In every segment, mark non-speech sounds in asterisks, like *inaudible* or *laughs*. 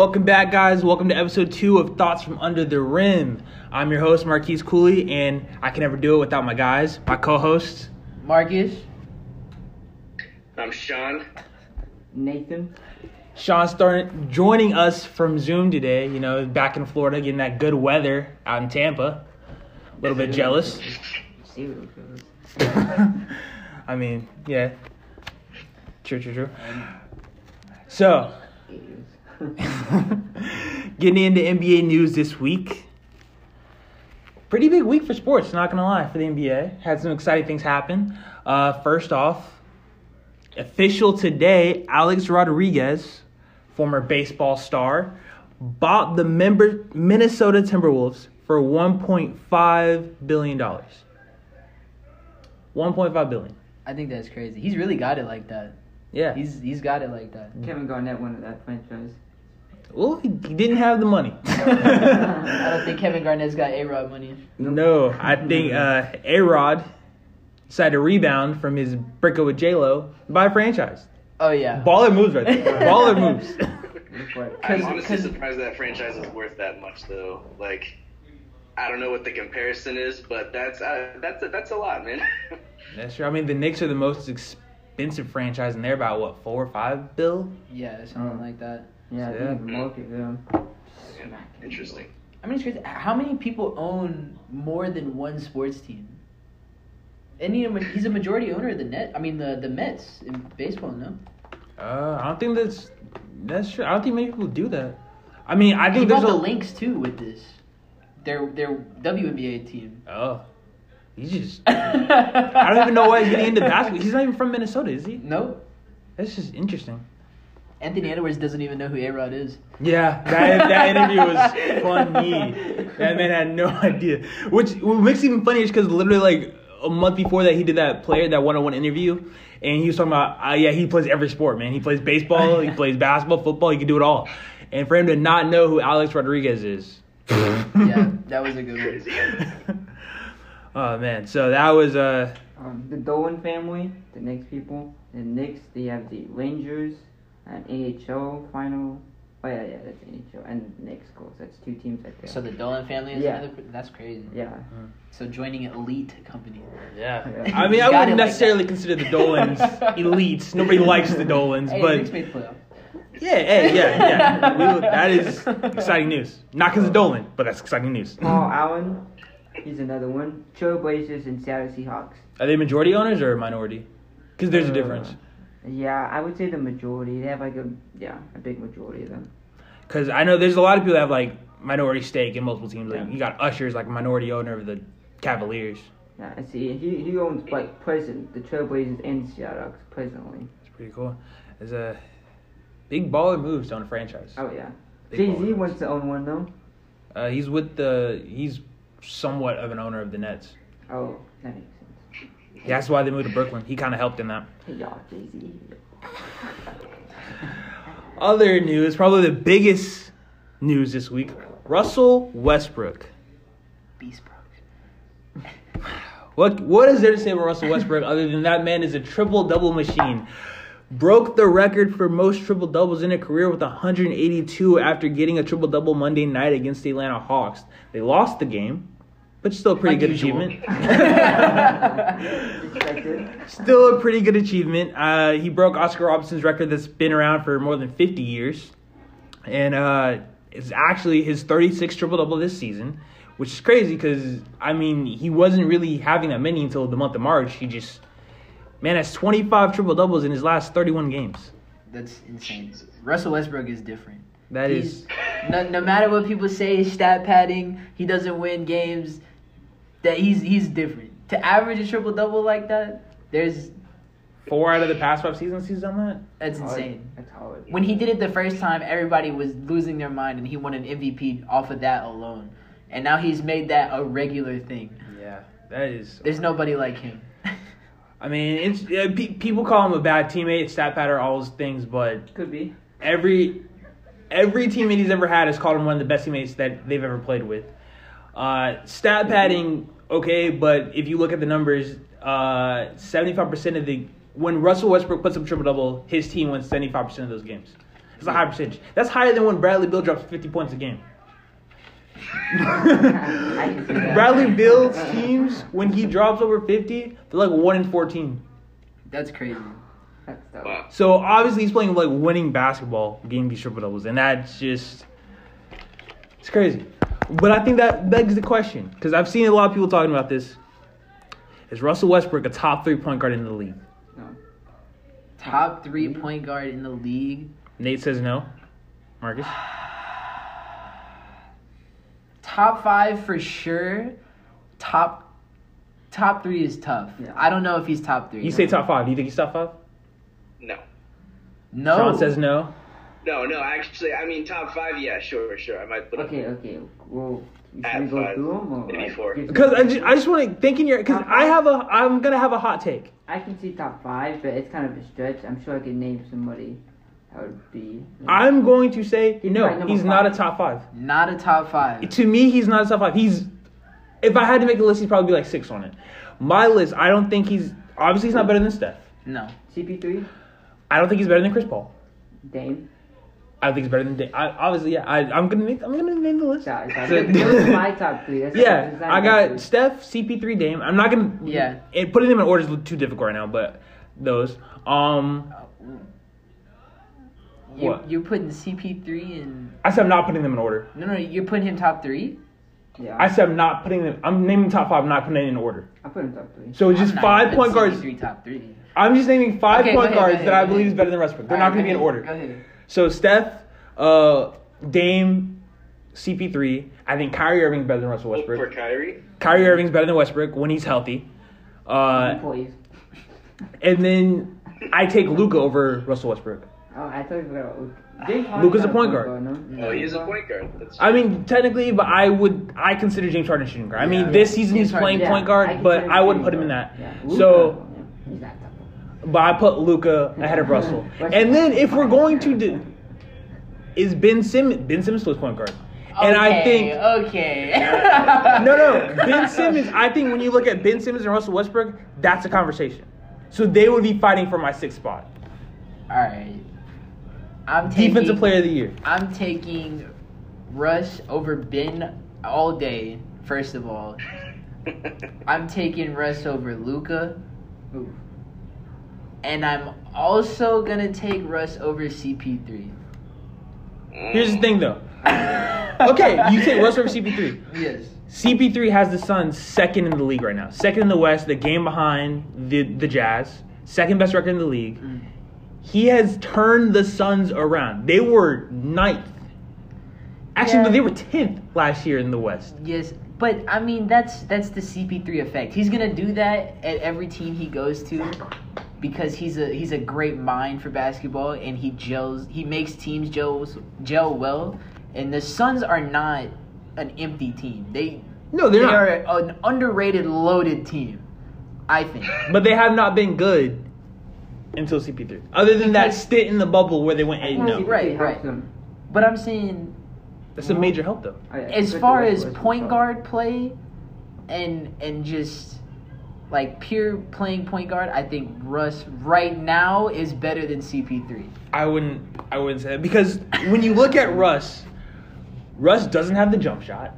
Welcome back, guys. Welcome to episode two of Thoughts from Under the Rim. I'm your host, Marquise Cooley, and I can never do it without my guys, my co hosts. Marcus. I'm Sean. Nathan. Sean starting joining us from Zoom today. You know, back in Florida, getting that good weather out in Tampa. A little bit jealous. See what it goes. I mean, yeah. True, true, true. So, *laughs* getting into NBA news this week. Pretty big week for sports, not gonna lie, for the NBA. Had some exciting things happen. Uh, first off, official today, Alex Rodriguez, former baseball star, bought the member Minnesota Timberwolves for 1.5 billion dollars. 1.5 billion. I think that's crazy. He's really got it like that. Yeah. He's he's got it like that. Kevin Garnett wanted that franchise. Well, he, he didn't have the money. *laughs* I don't think Kevin Garnett's got A Rod money. No, I think uh, A Rod decided to rebound from his breakup with J Lo by a franchise. Oh yeah. Baller moves right there. *laughs* Baller moves. Look for it. I'm 'Cause- honestly 'cause- surprised that franchise is worth that much, though. Like, I don't know what the comparison is, but that's uh, that's a, that's a lot, man. *laughs* That's true. I mean, the Knicks are the most expensive franchise, and they're about what four or five bill. Yeah, something Oh. like that. Yeah, Yeah. yeah. the market them. Yeah, Interesting. I mean, it's crazy. How many people own more than one sports team? And he, he's a majority owner of the net. I mean, the the Mets in baseball. No. Uh, I don't think that's that's true. I don't think many people do that. I mean, I I think think there's the a Lynx too with this. Their their WNBA team. Oh, he's just. *laughs* I don't even know why he's getting into basketball. He's not even from Minnesota, is he? No. That's just interesting. Anthony Edwards doesn't even know who A Rod is. Yeah, that, that interview was *laughs* funny. That man had no idea. Which what makes it even funnier is because literally like a month before that he did that player that one-on-one interview, and he was talking about uh, yeah he plays every sport man. He plays baseball, he *laughs* plays basketball, football, he can do it all. And for him to not know who Alex Rodriguez is. *laughs* Yeah, that was a good one. Oh man, so that was uh Um, the Dolan family, the Knicks people. The Knicks, they have the Rangers, and AHL final. Oh yeah, yeah, that's AHL and the Knicks goals. That's two teams right there. So the Dolan family is Yeah. another. That's crazy. yeah. So joining an elite company. yeah. *laughs* Yeah. I mean, I wouldn't necessarily that. consider the Dolans *laughs* elites. Nobody likes the Dolans, Hey, but Knicks made playoff. Yeah, hey, yeah, yeah. *laughs* We, will- that is exciting news. Not because of Dolan, but that's exciting news. Paul Allen, he's another one. Trailblazers and Seattle Seahawks. Are they majority owners or minority? Because there's a Uh, difference. Yeah, I would say the majority. They have like a yeah, a big majority of them. Because I know there's a lot of people that have like minority stake in multiple teams. Like Yeah. you got Usher's like minority owner of the Cavaliers. Yeah, I see. He he owns like present the Trailblazers and Seahawks presently. It's pretty cool. There's a big baller moves to own a franchise. Oh yeah. Jay Z wants to own one though. Uh, he's with the. He's somewhat of an owner of the Nets. Oh, that makes. That's why they moved to Brooklyn. He kind of helped in that. Y'all, Jay Z. Other news, probably the biggest news this week: Russell Westbrook. Beast Bros. *laughs* What what is there to say about Russell Westbrook other than that man is a triple double machine? Broke the record for most triple doubles in a career with 182 after getting a triple double Monday night against the Atlanta Hawks. They lost the game, but still a pretty Like good achievement. *laughs* Still a pretty good achievement. Uh, he broke Oscar Robertson's record that's been around for more than 50 years, and uh, it's actually his 36th triple double this season, which is crazy because I mean he wasn't really having that many until the month of March. He just man has 25 triple doubles in his last 31 games. That's insane. Russell Westbrook is different. That He's- is no, no matter what people say, stat padding, he doesn't win games. That he's he's different. To average a triple double like that, there's four out of the past five seasons he's done that. that's Hard. insane. That's hard. When he did it the first time, everybody was losing their mind, and he won an MVP off of that alone. And now he's made that a regular thing. Yeah, that is. There's nobody like him. I mean, it's yeah, pe- people call him a bad teammate, stat patter, all those things, but Could be. every every teammate he's ever had has called him one of the best teammates that they've ever played with. Uh, stat padding, okay, but if you look at the numbers, seventy five percent of the when Russell Westbrook puts up a triple double, his team wins seventy five percent of those games. It's a high percentage. That's higher than when Bradley Beal drops 50 points a game. I can see that. Bradley Beal's teams, when he drops over 50, they're like 1 in 14. That's crazy. That's dope. Wow. So obviously he's playing like winning basketball, getting these triple doubles, and that's just it's crazy. But I think that begs the question because I've seen a lot of people talking about this. Is Russell Westbrook a top three point guard in the league? No. Top three mm-hmm. point guard in the league. Nate says no. Marcus, *sighs* Top five for sure. Top top three is tough. Yeah. I don't know if he's top three. you say top five. Do you think he's top five? No. no. Sean says no. No, no, actually, I mean, top five, yeah, sure, sure. I might put him. Okay, okay. Well, should we go five, through them or maybe four. Because I just, I just want to think in your because I have a I'm gonna have a hot take. I can see top five, but it's kind of a stretch. I'm sure I could name somebody that would be. I'm going to say He's no. right, number He's not a top five. Not a top five. To me, he's not a top five. He's if I had to make a list, he'd probably be like six on it. My list, I don't think he's obviously he's not better than Steph. No. CP3, I don't think he's better than Chris Paul. Dame. I think it's better than Dame. I, obviously, yeah. I, I'm gonna make I'm gonna name the list. Yeah, it's- So- those are my top three. That's yeah, that's I got. Steph, CP3, Dame. I'm not gonna Yeah. It, putting them in order is too difficult right now, but those. Um, You, What? You're putting CP3 in. I said I'm not putting them in order. No, no, you're putting him top three. Yeah, I said I'm not putting them. I'm naming top five. I'm not putting it in order. I put him top three. So it's just five point guards. CP3 top three. I'm just naming five Okay, point ahead, guards ahead, that I believe is better than Westbrook. They're All not right, going to be in order. Go ahead. So Steph, uh, Dame, CP3. I think Kyrie Irving's better than Russell Westbrook. For Westbrook. Kyrie? Kyrie Irving's better than Westbrook when he's healthy. Uh, Employees. and then I take Luka over Russell Westbrook. Oh, I thought you forgot about Luka. James Luka's Harden's a point guard. no? Oh, he's a point guard. That's I mean, technically, but I would I consider James Harden a shooting guard. I mean, Yeah. this season James he's playing Harden, point I guard, but I wouldn't put him in that. Harden. Yeah. Luka, So, but I put Luka ahead of Russell. Mm-hmm. And then if we're going to do, is Ben Simmons Ben Simmons plays point guard, and I think Okay. *laughs* no no Ben Simmons. I think when you look at Ben Simmons and Russell Westbrook, that's a conversation. So they would be fighting for my sixth spot, All right. I'm taking, defensive player of the year. I'm taking Russ over Ben all day. First of all, *laughs* I'm taking Russ over Luka, Ooh. And I'm also gonna take Russ over CP3. Here's the thing though. *laughs* Okay, you take Russ over CP3. Yes. CP3 has the Suns second in the league right now. Second in the West, the game behind the the Jazz. Second best record in the league. Mm. He has turned the Suns around. They were ninth. Actually, Yeah. they were tenth last year in the West. Yes, but I mean that's that's the CP3 effect. He's gonna do that at every team he goes to because he's a he's a great mind for basketball and he gels he makes teams gel gel well. And the Suns are not an empty team. They No, they're they not. are an underrated, loaded team. I think. But they have not been good until CP3. Other than that Because- stint in the bubble where they went eight I no. Oh. Right, right. him. But I'm saying That's a major help though. As far as point guard play and and just like pure playing point guard, I think Russ right now is better than CP3. I wouldn't I wouldn't say that because when you look at Russ, Russ doesn't have the jump shot.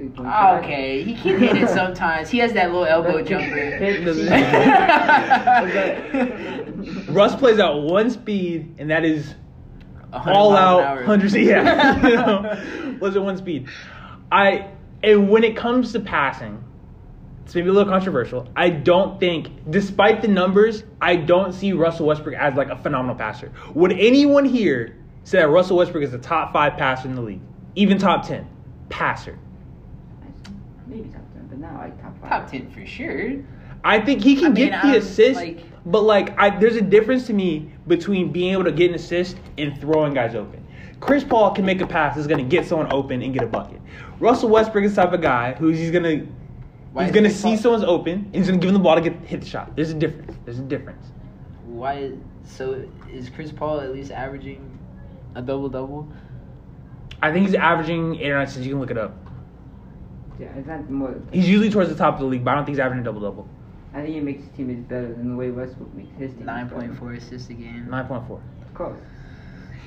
Okay, he can hit it sometimes. He has that little elbow jumper. *laughs* Russ plays at one speed, and that is all out hour. hundreds. Yeah, you know, was at one speed. I and when it comes to passing, it's maybe a little controversial. I don't think, despite the numbers, I don't see Russell Westbrook as like a phenomenal passer. Would anyone here say that Russell Westbrook is a top five passer in the league, even top ten passer? Maybe top ten, but not like top five. Top ten for sure. I think he can I mean, get the I'm, assist, like- but like I, there's a difference to me between being able to get an assist and throwing guys open. Chris Paul can make a pass that's gonna get someone open and get a bucket. Russell Westbrook is the type of guy who's he's gonna Why he's gonna see someone's open and he's gonna give him the ball to get hit the shot. There's a difference. There's a difference. Why? So is Chris Paul at least averaging a double double? I think he's averaging eight or nine assists. You can look it up. Yeah, it's not more. He's usually towards the top of the league, but I don't think he's averaging a double double. I think he makes his teammates better than the way Westbrook makes his team. Nine point four assists a game. Nine point four. Of course.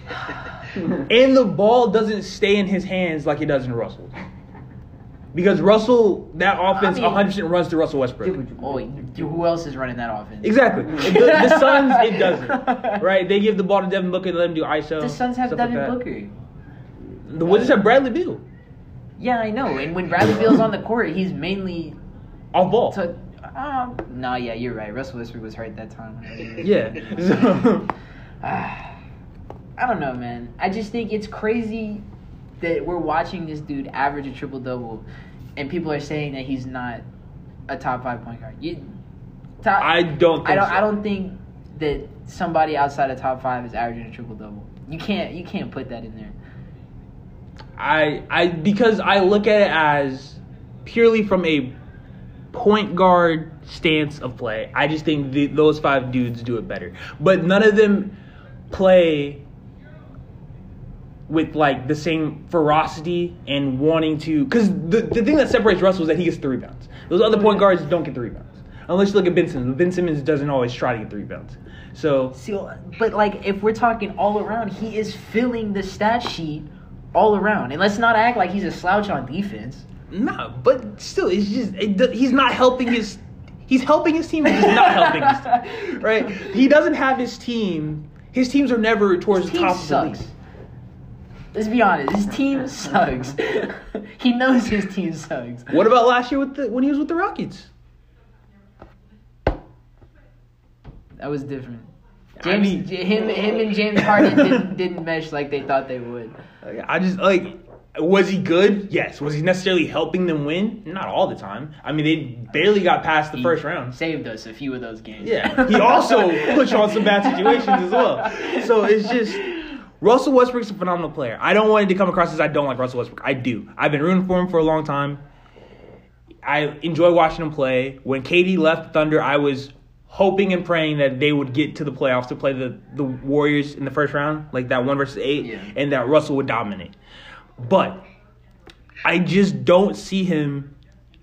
*laughs* and the ball doesn't stay in his hands like it does in Russell. *laughs* Because Russell, that offense, mean- 100% runs to Russell Westbrook. Dude, Oh, who else is running that offense? Exactly. The, the *laughs* Suns, it doesn't. Right? They give the ball to Devin Booker, let him do ISO. The Suns have stuff like Devin. Booker. The Wizards have Bradley Beal. Yeah, I know. And when Bradley Beal's on the court, he's mainly Off ball. to. Um, no, yeah, you're right. Russell Westbrook was hurt that time. yeah. So, *laughs* Ah, I don't know, man. I just think it's crazy that we're watching this dude average a triple double, and people are saying that he's not a top five point guard. You, top, I don't think I don't. so. I don't think that somebody outside of top five is averaging a triple double. You can't. You can't put that in there. I I because I look at it as purely from a point guard stance of play. I just think the, those five dudes do it better, but none of them play with like the same ferocity and wanting to. Because the the thing that separates Russell is that he gets the rebounds. Those other point oh, guards don't get the rebounds. Unless you look at Ben Simmons. Ben Simmons doesn't always try to get the rebounds. So See, but like if we're talking all around, he is filling the stat sheet all around. And let's not act like he's a slouch on defense. No, but still, it's just it, he's not helping his. He's helping his team. but He's not helping his team, right? *laughs* He doesn't have his team. His teams are never towards His the team top of the league. Let's be honest. His team sucks. *laughs* he knows his team sucks. What about last year with the when he was with the Rockets? That was different. I mean- him, him, and James Harden didn't, didn't *laughs* mesh like they thought they would. I just like. Was he good? Yes. Was he necessarily helping them win? Not all the time. I mean, they barely got past the He first round. Saved us a few of those games. Yeah, he also *laughs* put you on some bad situations as well. So it's just Russell Westbrook's a phenomenal player. I don't want it to come across as I don't like Russell Westbrook. I do. I've been rooting for him for a long time. I enjoy watching him play. When KD left Thunder, I was hoping and praying that they would get to the playoffs to play the, the Warriors in the first round, like that one versus eight, Yeah. and that Russell would dominate. But I just don't see him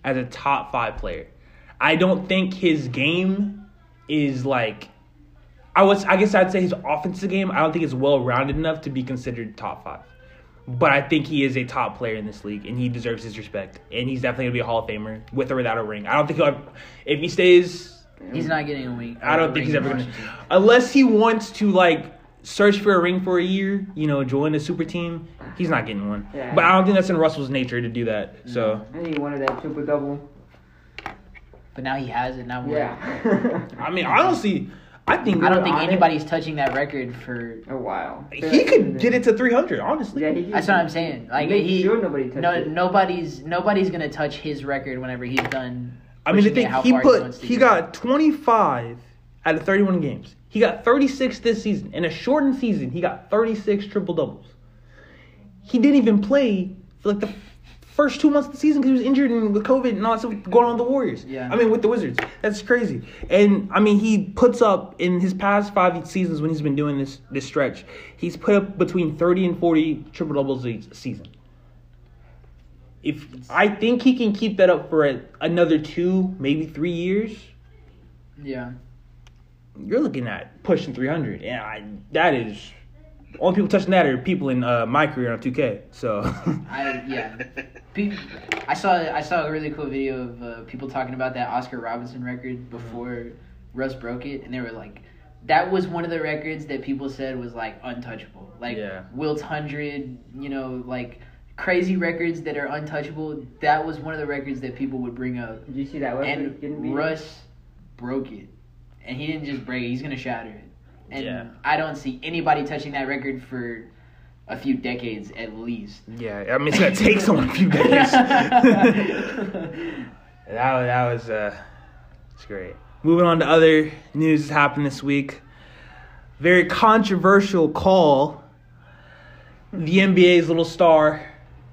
as a top five player. I don't think his game is like I was I guess I'd say his offensive game, I don't think is well rounded enough to be considered top five. But I think he is a top player in this league and he deserves his respect. And he's definitely gonna be a Hall of Famer with or without a ring. I don't think he'll ever, if he stays He's not getting a ring. I don't think he's ever gonna unless he wants to like search for a ring for a year, you know, join a super team, he's not getting one. Yeah. But I don't think that's in Russell's nature to do that. So I think he wanted that triple double. But now he has it. Now Yeah. I mean honestly, I think I don't think on it. anybody's touching that record for. a while. he could get it to three hundred, honestly. Yeah, he could- That's what I'm saying. Like he, sure nobody no, it. nobody's nobody's gonna touch his record whenever he's done. I mean, the pushing thing he put wants to he got 25 out of 31 games. He got 36 this season. In a shortened season, he got 36 triple doubles. He didn't even play for like the first two months of the season because he was injured and with COVID and all that stuff going on with the Warriors. Yeah. I mean, with the Wizards. That's crazy. And I mean, he puts up in his past five seasons when he's been doing this this stretch, he's put up between 30 and 40 triple doubles a season. If I think he can keep that up for a, another two, maybe three years, Yeah. you're looking at pushing 300. And I, that is only people touching that are people in uh, my career on 2K. So I yeah. *laughs* I saw I saw a really cool video of uh, people talking about that Oscar Robertson record before Russ broke it, and they were like, that was one of the records that people said was like untouchable, like Yeah. Wilt's hundred, you know, like crazy records that are untouchable. That was one of the records that people would bring up, Did you see that and? Russ broke it, and he didn't just break it; he's gonna shatter it. And Yeah. I don't see anybody touching that record for a few decades at least. yeah, I mean it's gonna take *laughs* someone a few days. *laughs* *laughs* that was, that was uh, it's great. Moving on to other news that happened this week. Very controversial call. The NBA's little star,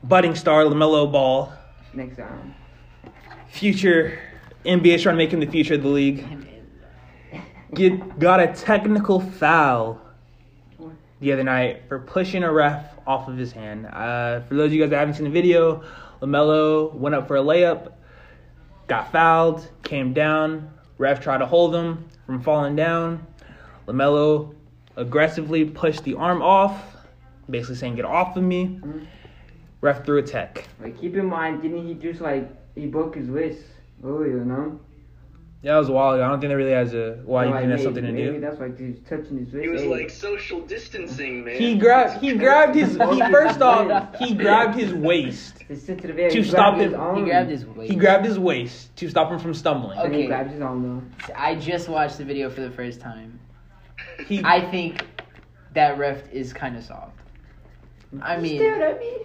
budding star, Lamelo Ball, Next round. future NBA trying to make him the future of the league. Get got a technical foul the other night for pushing a ref off of his hand. Uh, for those of you guys that haven't seen the video, Lamelo went up for a layup, got fouled, came down. Ref tried to hold him from falling down. Lamelo aggressively pushed the arm off. basically saying get off of me. Mhm. Ref threw a tech. Like keep in mind, didn't he just like he broke his wrist earlier? No. Yeah, that was a while ago. I don't think that really has a why So, you like, think that's something to maybe do. that's why he was touching his wrist. He was Hey, like social distancing, man. He grabbed he grabbed his he first off he grabbed his waist. Just sit to to he stop grabbed his him. arm. He grabbed his waist. He grabbed his waist to stop him from stumbling. And he Okay. grabbed his arm though. I just watched the video for the first time. He I think that ref is kind of soft. I mean, stared at me.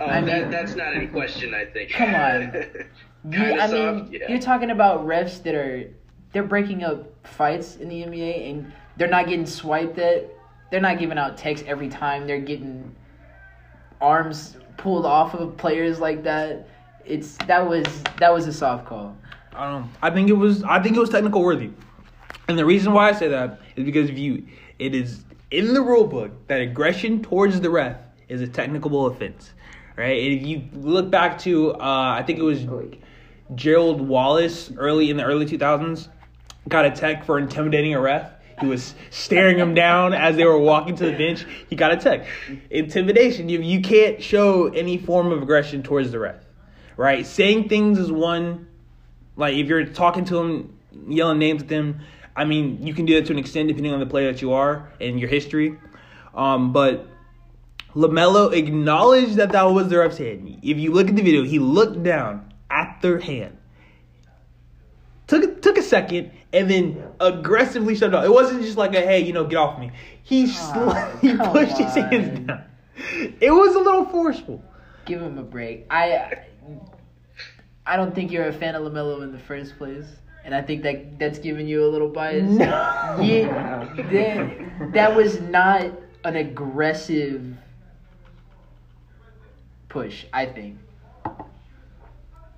Oh, I um, that, mean- that's not in question, I think. Come on. *laughs* you, I soft, mean, yeah. you're talking about refs that are they're breaking up fights in the NBA and they're not getting swiped at. They're not giving out techs every time. They're getting arms pulled off of players like that. It's that was that was a soft call. I don't know. I think it was I think it was technical worthy. And the reason why I say that is because if you it is in the rule book that aggression towards the ref is a technical offense. Right? If you look back to uh, I think it was Gerald Wallace early in the early 2000s got a tech for intimidating a ref. He was staring him down as they were walking to the bench. He got a tech. Intimidation. You, you can't show any form of aggression towards the ref, right? Saying things is one. Like if you're talking to him, yelling names at them. I mean, you can do that to an extent depending on the player that you are and your history. Um, but Lamelo acknowledged that that was the ref's hand. If you look at the video, he looked down at their hand, took took a second, and then aggressively shoved off. It wasn't just like a hey, you know, get off me. He sl- Oh, *laughs* he come pushed his hands down. It was a little forceful. Give him a break. I I don't think you're a fan of Lamelo in the first place, and I think that that's giving you a little bias. No. Yeah, *laughs* that, that was not an aggressive push. I think.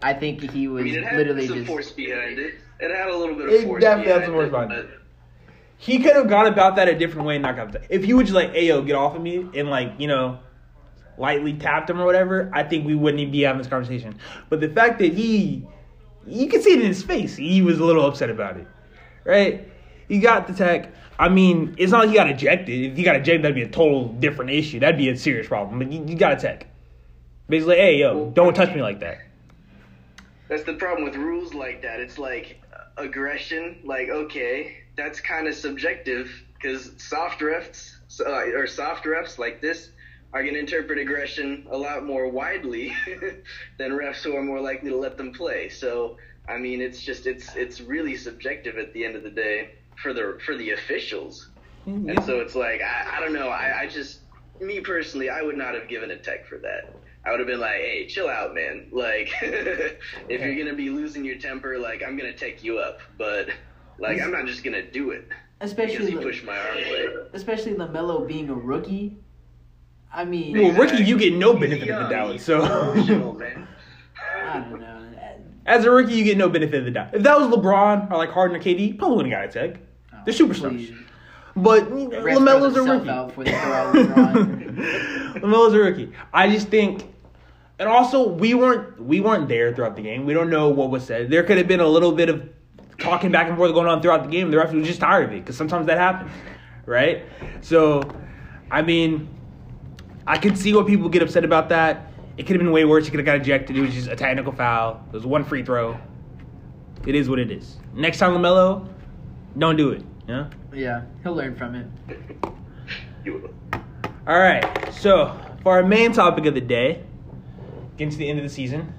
I think he was I mean, it had literally some just. force behind it. It had a little bit of It force definitely had behind some force it, behind but it. He could have gone about that a different way and not got that. If he would just like, hey yo, get off of me and like, you know, lightly tapped him or whatever, I think we wouldn't even be having this conversation. But the fact that he you can see it in his face, he was a little upset about it. Right? He got the tech. I mean, it's not like he got ejected. If he got ejected, that'd be a total different issue. That'd be a serious problem. But you, you got a tech. Basically, hey yo, don't touch me like that. That's the problem with rules like that. It's like aggression. Like, okay, that's kind of subjective because soft refs uh, or soft refs like this are going to interpret aggression a lot more widely *laughs* than refs who are more likely to let them play. So, I mean, it's just it's it's really subjective at the end of the day for the for the officials. And so it's like I, I don't know. I, I just me personally, I would not have given a tech for that. I would have been like, hey, chill out, man. Like, *laughs* if you're gonna be losing your temper, like I'm gonna take you up, but like I'm not just gonna do it because especially you pushed my arm away. especially Lamelo being a rookie. I mean, Well, rookie, you get no He's benefit of the doubt. So. man. *laughs* I don't know. As a rookie, you get no benefit of the doubt. If that was LeBron or like Harden or KD, probably wouldn't have got a tech. Oh, They're superstars. Please. But you know, Refs Lamelo's a rookie. themselves out before they throw out LeBron. *laughs* Lamelo's a rookie. I just think, and also we weren't we weren't there throughout the game. We don't know what was said. There could have been a little bit of talking back and forth going on throughout the game. The ref was just tired of it because sometimes that happens, right? So, I mean, I could see what people get upset about that. It could have been way worse. He could have got ejected. It was just a technical foul. It was one free throw. It is what it is. Next time, Lamelo, don't do it. Yeah. yeah, he'll learn from it. All right. So for our main topic of the day, getting to the end of the season,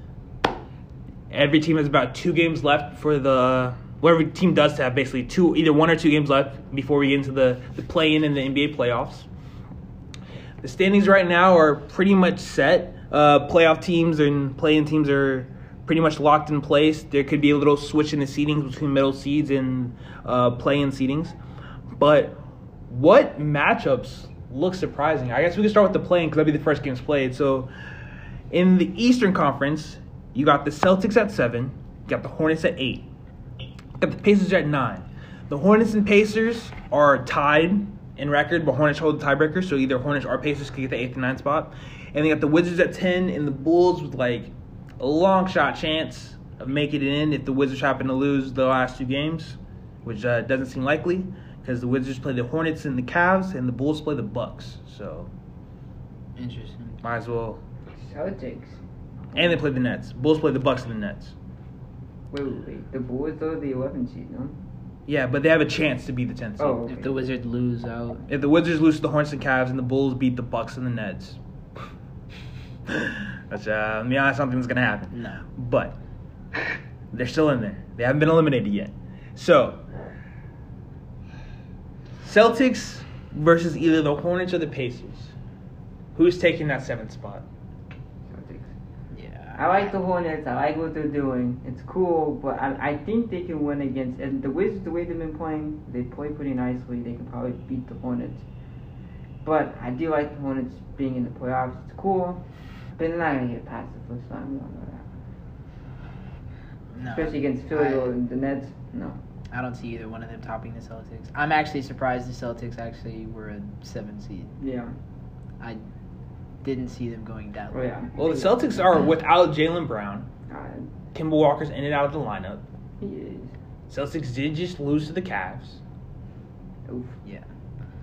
every team has about two games left for the. whatever team does have basically two, either one or two games left before we get into the the play-in and the NBA playoffs. The standings right now are pretty much set. Uh, playoff teams and play-in teams are pretty much locked in place. There could be a little switch in the seedings between middle seeds and uh, play-in seedings, but what matchups look surprising? I guess we can start with the play-in because that'll be the first games played. So, in the Eastern Conference, you got the Celtics at seven, you got the Hornets at eight, you got the Pacers at nine. The Hornets and Pacers are tied in record, but Hornets hold the tiebreaker, so either Hornets or Pacers can get the eighth and ninth spot. And they got the Wizards at ten, and the Bulls with like a long shot chance of making it in if the Wizards happen to lose the last two games, which uh, doesn't seem likely because the Wizards play the Hornets and the Cavs, and the Bulls play the Bucks. So Interesting. Might as well. Celtics. And they played the Nets. Bulls played the Bucks and the Nets. Wait, wait, wait. The Bulls are the 11 seed, no? Yeah, but they have a chance to be the 10th seed. Oh, If the Wizards lose out, If the Wizards lose to the Hornets and Cavs and the Bulls beat the Bucks and the Nets, *laughs* that's uh, to be honest, something's gonna happen. no. But they're still in there. They haven't been eliminated yet. So Celtics versus either the Hornets or the Pacers. Who's taking that seventh spot? I like the Hornets. I like what they're doing. It's cool, but I, I think they can win against and the Wizards. The way they've been playing, they play pretty nicely. They can probably beat the Hornets. But I do like the Hornets being in the playoffs. It's cool, but they're not gonna get past the first time. We all know that. No. Especially against Philly I- or the Nets. No. I don't see either one of them topping the Celtics. I'm actually surprised the Celtics actually were a seven seed. Yeah. I didn't see them going that Oh yeah. Well, the Celtics are without Jaylen Brown. Uh, Kemba Walker's in and out of the lineup. he. Celtics did just lose to the Cavs. Oof. Yeah.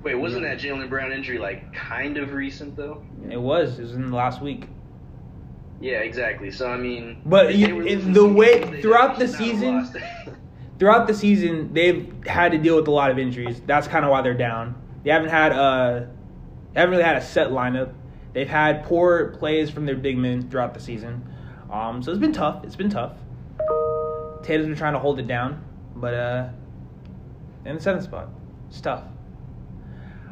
Wait, wasn't that Jaylen Brown injury like kind of recent though? Yeah. It was. It was in the last week. Yeah, exactly. So I mean, But you- in the way- throughout the season- not have lost. *laughs* Throughout the season, they've had to deal with a lot of injuries. That's kind of why they're down. They haven't had a, they haven't really had a set lineup. They've had poor plays from their big men throughout the season. Um, so it's been tough. It's been tough. Tatum's been trying to hold it down, but uh, in the seventh spot, it's tough.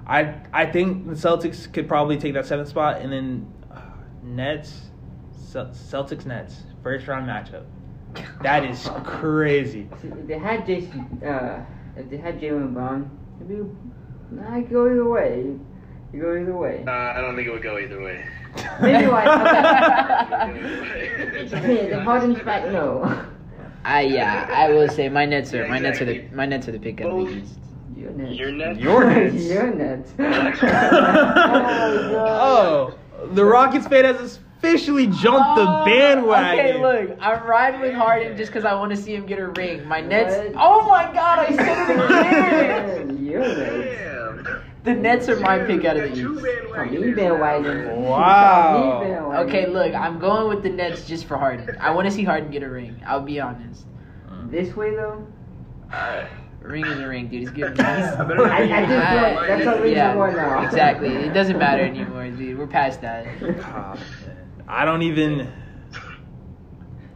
I I think the Celtics could probably take that seventh spot, and then uh, Nets, Celtics Nets first round matchup. That is crazy. They had Jason, uh, they had Jaylen Brown, it'd be, nah, it go either way. You go either way. Uh, I don't think it would go either way. Maybe like *laughs* It's okay. the Harden's back, no. I yeah, I will say my Nets are my Nets are the my Nets are the pick out of the East. Your Nets. Your Nets. Your Nets. *laughs* Your Nets. *laughs* oh, the Rockets fan has officially jumped the bandwagon. Okay, look, I'm riding with Harden just because I want to see him get a ring. My Nets. What? Oh my God, I said it again. Your Nets. Damn. the Nets are my pick out of the Two East. From bandwagons me bandwagon. Wow. Me bandwagon. Okay, look, I'm going with the Nets just for Harden. I want to see Harden get a ring. I'll be honest. This way though. Alright. Ring is a ring, dude. He's good. I *laughs* better I, I be- just I- that's a *laughs* reason yeah, why now. exactly. It doesn't matter anymore, dude. We're past that. Man. *laughs* I don't even.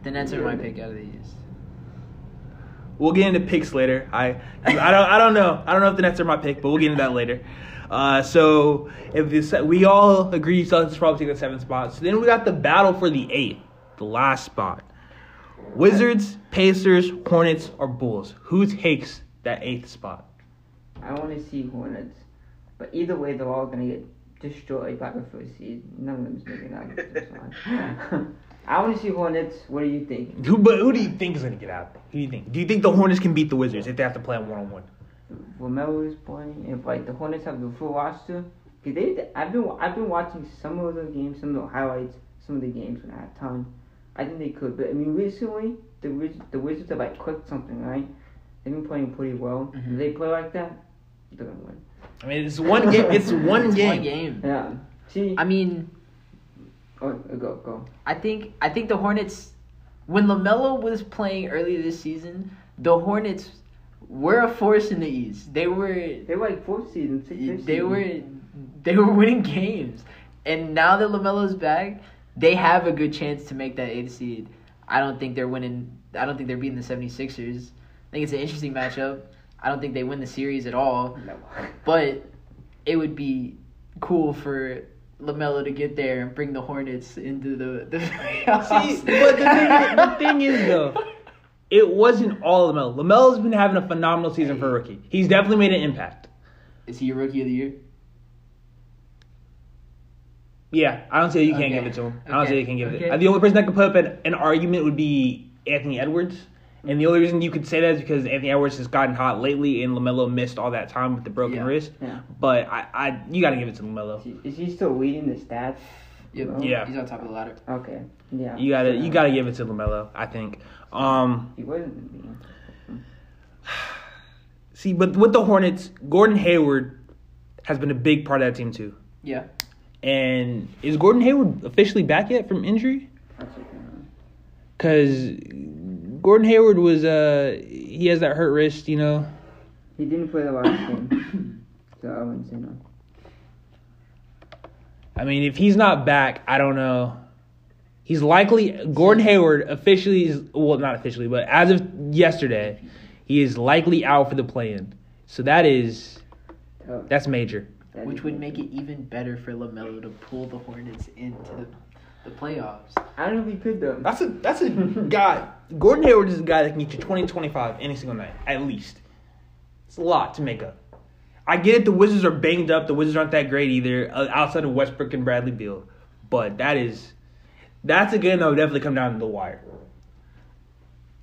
The Nets are my pick out of the East. We'll get into picks later. I I don't I don't know. I don't know if the Nets are my pick, but we'll get into that later. Uh, so if this, we all agree Celtics probably take the seventh spot. So then we got the battle for the eighth, the last spot. Wizards, Pacers, Hornets, or Bulls. Who takes that eighth spot? I want to see Hornets, but either way, they're all gonna get destroyed by the first seed. None of them's making out *laughs* *laughs* of the first one. I want to see Hornets. What do you think? Who but who do you think is gonna get out? Who do you think? Do you think the Hornets can beat the Wizards if they have to play one on one? Lamelo is playing. If like the Hornets have the full roster, 'cause they, I've been I've been watching some of the games, some of the highlights, some of the games when I have time. I think they could, but I mean recently the Wiz- the Wizards have like clicked something, right? They've been playing pretty well. Mhm. If they play like that, they're gonna win. I mean, it's one game. It's one *laughs* It's game. one game. Yeah. See. I mean, oh, go go. I think I think the Hornets when LaMelo was playing earlier this season, the Hornets were a force in the East. They were They were like fourth season, sixth fifth they season. were they were *laughs* winning games. And now that LaMelo's back, they have a good chance to make that 8th seed. I don't think they're winning I don't think they're beating the 76ers. I think it's an interesting matchup. I don't think they win the series at all, No. *laughs* but it would be cool for LaMelo to get there and bring the Hornets into the the playoffs. See, but the thing, the thing is though, it wasn't all Lamelo. Lamelo's been having a phenomenal season for a rookie. He's definitely made an impact. Is he a rookie of the year? Yeah, I don't say you can't Okay. give it to him. I don't Okay. say you can give it. Okay. The only person that could put up an, an argument would be Anthony Edwards. And the only reason you could say that is because Anthony Edwards has gotten hot lately, and Lamelo missed all that time with the broken Yeah. wrist. Yeah. But I, I, you got to give it to Lamelo. Is he- Is he still leading the stats? Yep. No? Yeah. He's on top of the ladder. Okay. Yeah. You gotta, Yeah. you gotta give it to Lamelo. I think. Um, He wasn't. being- *sighs* see, but with the Hornets, Gordon Hayward has been a big part of that team too. Yeah. And is Gordon Hayward officially back yet from injury? I'll check it out. Because Gordon Hayward was uh he has that hurt wrist, you know. He didn't play the last game, so I wouldn't say no. I mean, if he's not back, I don't know. He's likely Gordon Hayward officially is well, not officially, but as of yesterday, he is likely out for the play-in. So that is that's major. That Which would make it even better for Lamelo to pull the Hornets into the, the playoffs. I don't know if he could though. That's a that's a guy. Gordon Hayward is a guy that can get you 20 25 any single night at least. It's a lot to make up. I get it. The Wizards are banged up. The Wizards aren't that great either, uh, outside of Westbrook and Bradley Beal. But that is that's a game that would definitely come down to the wire.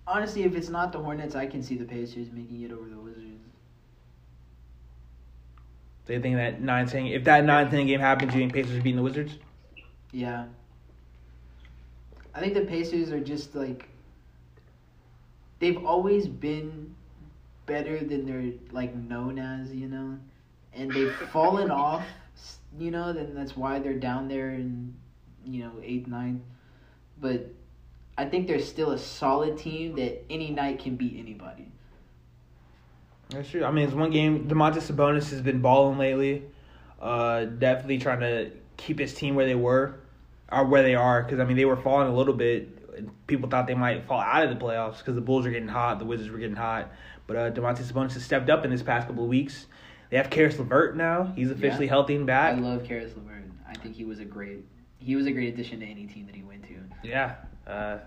Honestly, if it's not the Hornets, I can see the Pacers making it over the Wizards. So you think that 9-10, if that 9-10 game happens, you think Pacers are beating the Wizards? Yeah. I think the Pacers are just like they've always been better than they're like known as, you know. And they've *laughs* fallen off, you know, then that's why they're down there in you know, 8th, 9th. But I think they're still a solid team that any night can beat anybody. That's true. I mean, it's one game. Domantas Sabonis has been balling lately. Uh, definitely trying to keep his team where they were, or where they are. Because I mean, they were falling a little bit. People thought they might fall out of the playoffs because the Bulls are getting hot, the Wizards were getting hot. But uh, Domantas Sabonis has stepped up in this past couple of weeks. They have Caris LeVert now. He's officially Yeah. healthy and back. I love Caris LeVert. I think he was a great he was a great addition to any team that he went to. Yeah. Uh,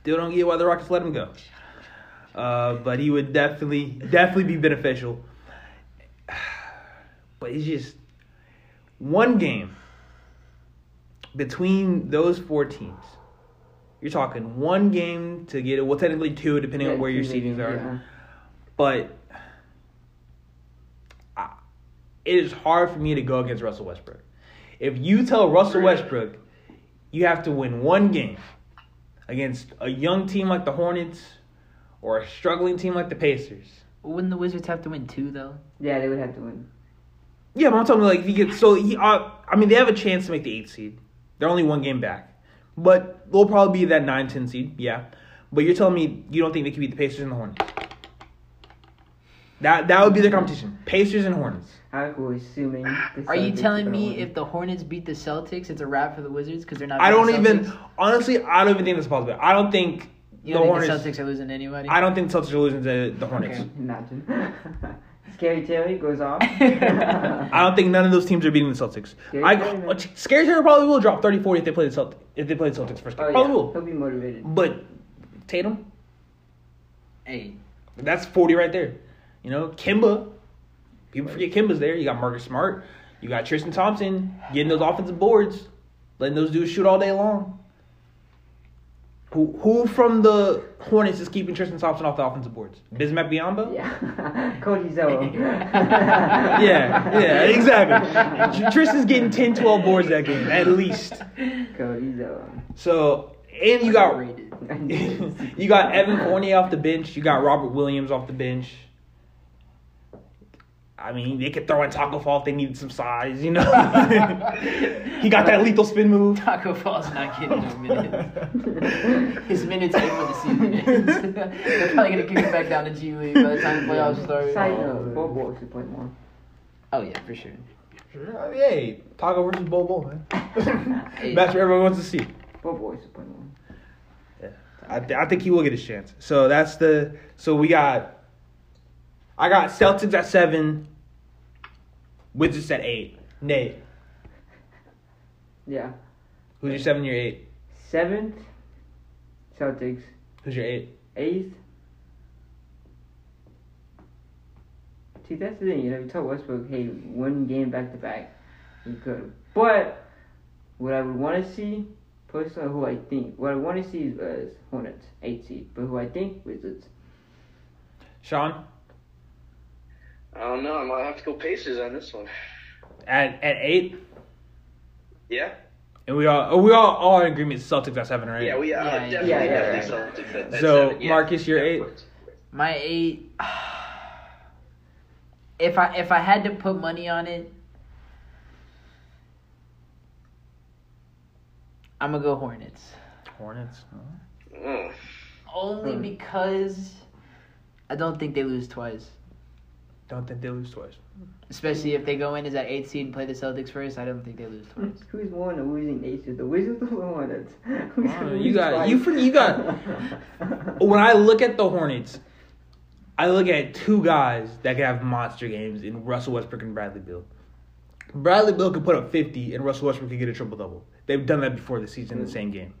still don't get why the Rockets let him go. Uh, but he would definitely, definitely be beneficial. *sighs* But it's just one game between those four teams. You're talking one game to get it. Well, technically two, depending on where your two seedings are. yeah. But I, it is hard for me to go against Russell Westbrook. If you tell Russell Westbrook you have to win one game against a young team like the Hornets or a struggling team like the Pacers. Wouldn't the Wizards have to win two though? Yeah, they would have to win. Yeah, but I'm talking like if he gets so he uh, I mean they have a chance to make the eighth seed. They're only one game back. But they'll probably be that 9-10 seed, yeah. But you're telling me you don't think they could beat the Pacers and the Hornets? That that would be their competition. Pacers and Hornets. I was assuming. Are you telling me win. if the Hornets beat the Celtics, it's a wrap for the Wizards because they're not? I don't the even honestly. I don't even think that's possible. I don't think You the don't Hornets. think the Celtics are losing to anybody? I don't think the Celtics are losing to the Hornets. Okay. Imagine. *laughs* Scary Terry goes off. *laughs* *laughs* I don't think none of those teams are beating the Celtics. Scary I Terry, man. Scary Terry probably will drop 30-40 if they play the Celtics. If they play the Celtics first game, Oh, probably yeah. will. He'll be motivated. But Tatum, Hey, that's forty right there. You know, Kemba. People forget Kemba's there. You got Marcus Smart. You got Tristan Thompson getting those offensive boards, letting those dudes shoot all day long. Who who from the Hornets is keeping Tristan Thompson off the offensive boards? Bismack Biyombo? Yeah. *laughs* Cody Zeller. *laughs* Yeah, yeah, exactly. Tristan's getting 10, 12 boards that game, at least. Cody Zeller. So, and you got *laughs* you got Evan Fournier off the bench. You got Robert Williams off the bench. I mean, they could throw in Tacko Fall if they needed some size, you know. *laughs* he got that lethal spin move. Tacko Fall's not getting no minutes. His minutes end when the season ends. *laughs* They're probably gonna kick him back down to G League by the time the playoffs start. Side note, Bo Bo should play more. Oh yeah, for sure. Sure, Hey, Tacko versus Bo Bo, man. *laughs* Hey. That's what everyone wants to see. Bo Bo should play more. I, th- I think he will get his chance. So that's the. So we got. I got Celtics at seven. Wizards at eight. Nate, Yeah. who's your seven? Your eight. Seventh, Celtics. Who's your eight? Eighth. See, that's the thing. You know, you tell Westbrook, hey, one game back to back, you could. But what I would want to see, personally, who I think, what I want to see is uh, Hornets, eight seed. But who I think Wizards. Sean I don't know. I might have to go Pacers on this one. at at eight, Yeah. and we all we all all in agreement. Celtics at seven, right? Yeah, we are Yeah, yeah, definitely, yeah, yeah, definitely yeah. Celtics at- at So, seven, yeah. Marcus, you're Yeah, eight? My eight. If I if I had to put money on it, I'm gonna go Hornets. Hornets. Oh. Only Hmm. because I don't think they lose twice. Don't think they lose twice. Especially if they go in as that eighth seed and play the Celtics first, I don't think they lose twice. Who's won the losing nation? The Wizards or the Hornets? *laughs* Who's Oh, you got- twice? you for- you got- When I look at the Hornets, I look at two guys that can have monster games in Russell Westbrook and Bradley Beal. Bradley Beal could put up 50 and Russell Westbrook could get a triple double. They've done that before this season in the hmm. same game.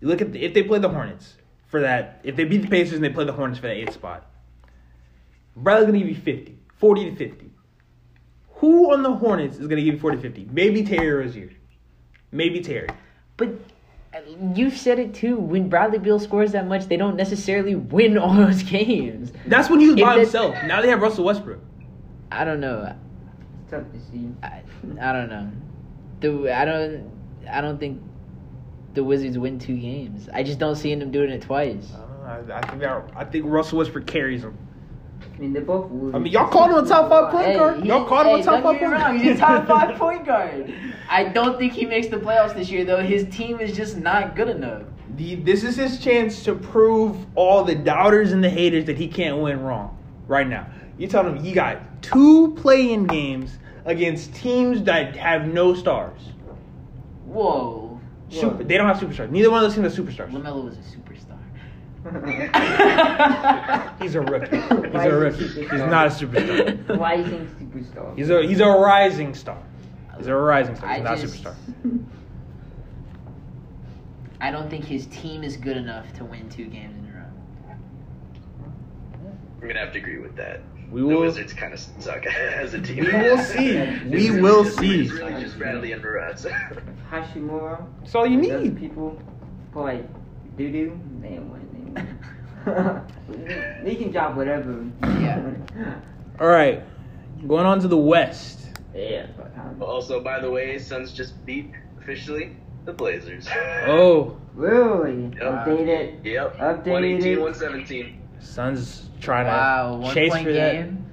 You look at the, if they play the Hornets for that, if they beat the Pacers and they play the Hornets for that eighth spot, Bradley's gonna give you 50, 40 to 50. Who on the Hornets is gonna give you 40 to 50? Maybe Terry Rozier. Maybe Terry. But uh, you've said it too. When Bradley Beal scores that much, they don't necessarily win all those games. That's when he was If by they- himself. Now they have Russell Westbrook. I don't know. It's tough to see. I, I don't know. The I don't I don't think the Wizards win two games. I just don't see them doing it twice. I, I think that, I think Russell Westbrook carries them. I mean, they're both. I mean, y'all called him a top five point guard. he- Y'all called him hey, a top five point guard. He's a top five *laughs* point guard. I don't think he makes the playoffs this year though. His team is just not good enough. The- this is his chance to prove all the doubters and the haters that he can't win wrong. Right now, you tell him he got two play-in games against teams that have no stars. Whoa. Super, they don't have superstars. Neither one of those teams have superstars. Lamelo was a superstar. *laughs* He's a rookie. He's Why a is he rookie. superstar? He's not a superstar. Why do you think superstar? He's a he's a rising star. He's a rising star. He's I not a superstar. *laughs* I don't think his team is good enough to win two games in a row. I'm gonna have to agree with that. We The will. Wizards kind of suck *laughs* as a team. We will see. It's We really will just- see. It's really just Bradley and Russ. Hachimura. That's all you Those need. people for like doo doo. They win. *laughs* They, can drop whatever. Yeah. *laughs* All right, going on to the West. yeah. Um, also, by the way, Suns just beat officially the Blazers. Oh, *laughs* really? Yep. Updated. Yep. Updated. 118, 117. Suns trying Wow, to one chase point for that. game.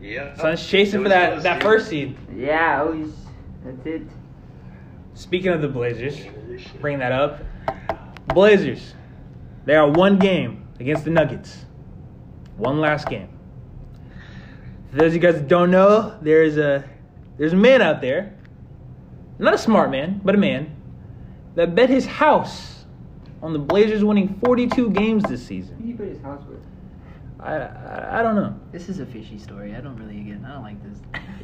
Yep. Suns chasing for that that first seed. Yeah. It was. That's it. Speaking of the Blazers, bring that up. Blazers, they are one game against the Nuggets. One last game. For those of you guys that don't know, there's a there's a man out there, not a smart man, but a man, that bet his house on the Blazers winning 42 games this season. put his house with? I I, I don't know. This is a fishy story. I don't really get. I don't like this.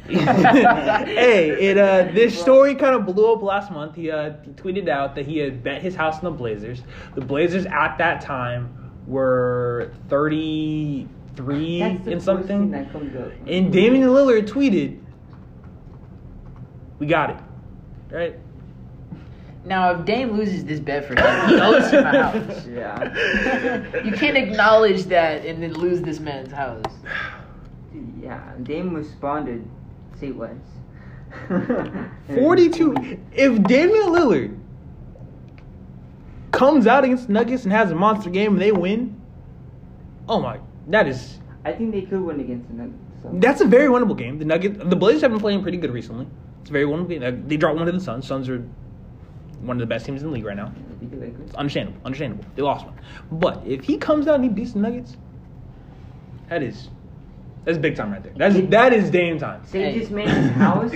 *laughs* hey, it uh, *laughs* this story kind of blew up last month. He uh, tweeted out that he had bet his house on the Blazers. The Blazers at that time were thirty three That's the and something. that comes up. And Damian Lillard tweeted, "We got it, right?" Now, if Dame loses this bet for him, he owes him a house. *laughs* Yeah. *laughs* You can't acknowledge that and then lose this man's house. *sighs* Yeah. Dame responded. Say less. *laughs* 42. If Damian Lillard comes out against Nuggets and has a monster game and they win, oh my, that is I think they could win against the Nuggets. So. That's a very winnable game. The Nuggets, the Blazers have been playing pretty good recently. It's a very winnable game. They dropped one to the Suns. Suns are one of the best teams in the league right now. They beat. It's understandable. Understandable. They lost one. But if he comes out and he beats the Nuggets, that is that's big time right there. That's that is Dame time. Save Hey. this man his house.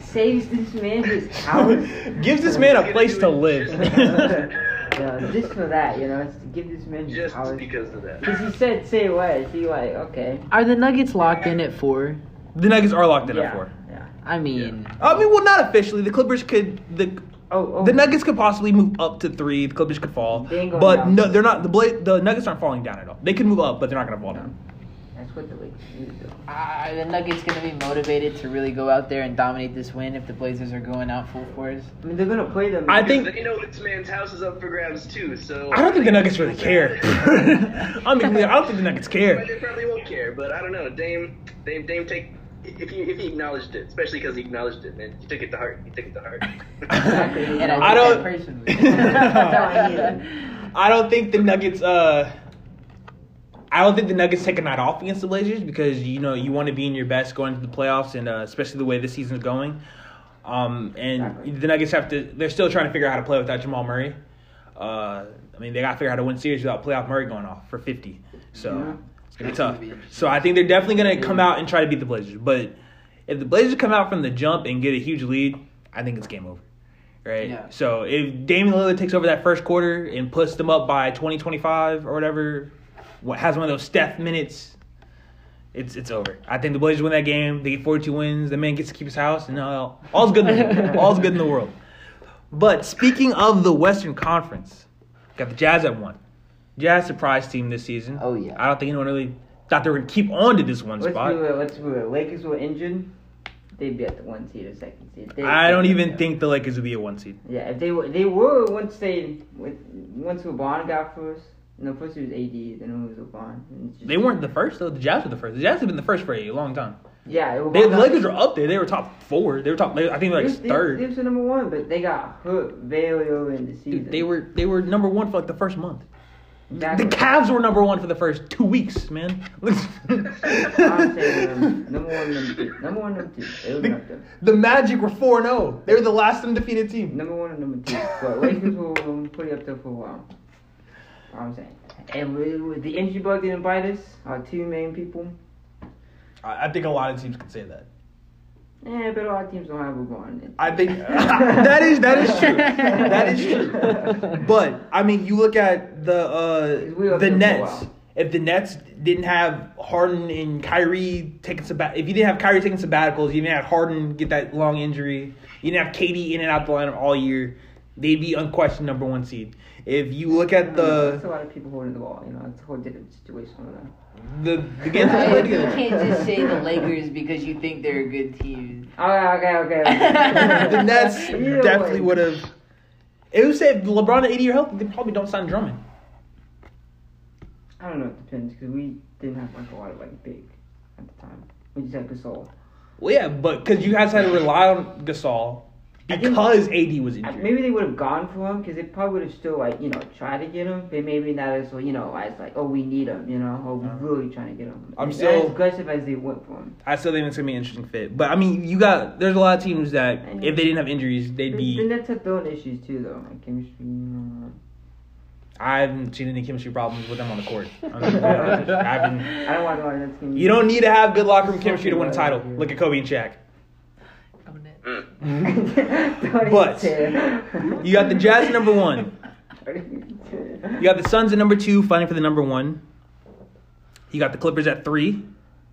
Saves this man his *laughs* house. Gives this man a place to live. *laughs* yeah, just for that, you know, it's to give this man his just house. because of that. Because he said, say what? He like, okay. Are the Nuggets locked in at four? the Nuggets are locked in yeah, at four. Yeah. I mean, I mean, well, not officially. The Clippers could the Oh, oh. the Nuggets could possibly move up to three. The Clippers could fall, They ain't going but down. no, they're not. The Bla- the Nuggets aren't falling down at all. They can move up, but they're not going to fall down. That's what the Lakers need do. are the Nuggets going to be motivated to really go out there and dominate this win if the Blazers are going out full force? I mean, they're gonna play them. I think- they know this man's house is up for grabs too. So I don't think the Nuggets really care. *laughs* *laughs* I mean, I don't think the Nuggets care. they probably won't care. But I don't know. Dame, Dame, Dame, take if he if he acknowledged it, especially because he acknowledged it, man. He took it to heart. He took it to heart. *laughs* And I, I don't- personally. *laughs* I don't think the Nuggets. Uh, I don't think the Nuggets take a night off against the Blazers because you know you want to be in your best going to the playoffs and uh, especially the way the season's going. Um, and Exactly. the Nuggets have to. They're still trying to figure out how to play without Jamal Murray. Uh, I mean, they got to figure out how to win series without playoff Murray going off for fifty. So Yeah. It's gonna be That's tough. gonna be interesting. so I think they're definitely gonna come out and try to beat the Blazers. But if the Blazers come out from the jump and get a huge lead, I think it's game over. Right. Yeah. So if Damian Lillard takes over that first quarter and puts them up by 20, 25 or whatever, what has one of those Steph minutes, it's it's over. I think the Blazers win that game. They get 42 wins. The man gets to keep his house, and uh, all's good. In the, *laughs* all's good in the world. But speaking of the Western Conference, got the Jazz at one. Jazz surprise team this season. Oh, yeah. I don't think anyone really thought they were gonna keep on to this one Let's spot. do it. Let's do it. Lakers were injured. They'd be at the one seed or second seed. They- I don't even think the Lakers would be a one seed. Yeah, if they were, they were once they once LeBron got first. No, first it was AD, then it was LeBron. They weren't the first though. The Jazz were the first. The Jazz have been the first for a long time. Yeah, They, the Lakers were up there. They were top four. They were top. I think they They, like they, third. They were number one, but they got hurt very early in the season. Dude, they were they were number one for like the first month. Exactly. The Cavs were number one for the first two weeks, man. I'm *laughs* saying um, number one, number two, number one, number two. They were the, up there. the Magic were four 0 They were the last undefeated team. Number one and number two. But Lakers were um, pretty up there for a while. I'm saying. And we, we- the injury bug didn't bite us. Our two main people. I, I think a lot of teams could say that. Yeah, but a lot of teams don't have LeBron. I think *laughs* that is that is true. That is true. *laughs* But I mean, you look at the uh, up the there for a Nets. If the Nets didn't have Harden and Kyrie taking sabbat, if you didn't have Kyrie taking sabbaticals, you didn't have Harden get that long injury, you didn't have KD in and out the lineup all year, they'd be unquestioned number one seed. If you look at the, That's a the lot of people holding the ball. You know, it's a whole different situation over there. the the games they Uh, played *laughs* you can't just say the Lakers because you think they're a good team. Okay, okay, okay. *laughs* the Nets *laughs* Either definitely would have. It would say if LeBron and AD are healthy, they probably don't sign Drummond. I don't know. It depends because we didn't have like a lot of like big at the time. We just had Gasol. Well, yeah, but because you guys had to rely on Gasol I think- because AD was I- injured. Maybe they would have gone for him because they probably would have still like you know tried to get him, but maybe not as you know as like oh we need him, you know, we Uh-huh. really trying to get him. I'm still- as aggressive as they went for him. I still think it's gonna be an interesting fit. But I mean, you got there's a lot of teams that I if they didn't have injuries, they'd be. Nets have their own issues too, though, like chemistry. You I haven't seen any chemistry problems with them on the court. Be *laughs* honest. I haven't. I don't want a lot of Nets games. You don't need to have good locker room chemistry to win a title. Look at Kobe and Shaq. But- You got the Jazz number one. You got the Suns at number two, fighting for the number one. You got the Clippers at three,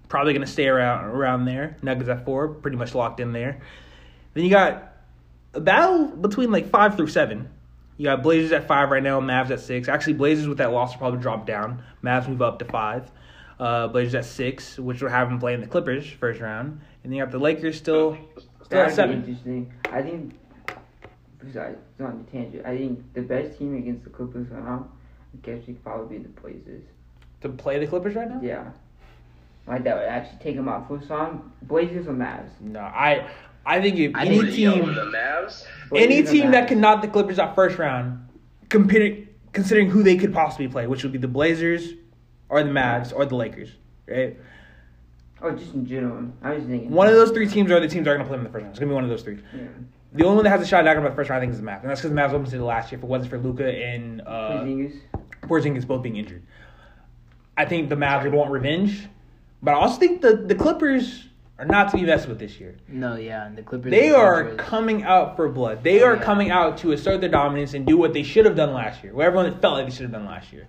probably gonna stay around around there. Nuggets at four, pretty much locked in there. Then you got a battle between like five through seven. You got Blazers at five right now, Mavs at six. Actually, Blazers with that loss will probably drop down. Mavs move up to five. Uh, Blazers at six, which will have them playing the Clippers first round. And then you got the Lakers still still at That'd be seven. interesting. I think. Besides, it's not a tangent. I think the best team against the Clippers right now, I guess, would probably be the Blazers. To play the Clippers right now? Yeah. Like that would actually take them out first round. Blazers or Mavs? No, I I think if I any think- team the Mavs. any Blazers or team that can knock the Clippers out first round, considering considering who they could possibly play, which would be the Blazers or the Mavs or the Lakers, right? Oh, just in general. I was thinking. One of those three teams are the teams that are going to play in the first round. It's going to be one of those three. Yeah. The only one that has a shot at knocking them out the first round, I think, is the Mavs, and that's because the Mavs almost did it last year. If it wasn't for Luka and uh, Porzingis. Porzingis both being injured, I think the Mavs would want revenge. But I also think the the Clippers are not to be messed with this year. No, yeah, and the Clippers. They are dangerous. coming out for blood. They are Yeah. coming out to assert their dominance and do what they should have done last year. What everyone felt like they should have done last year.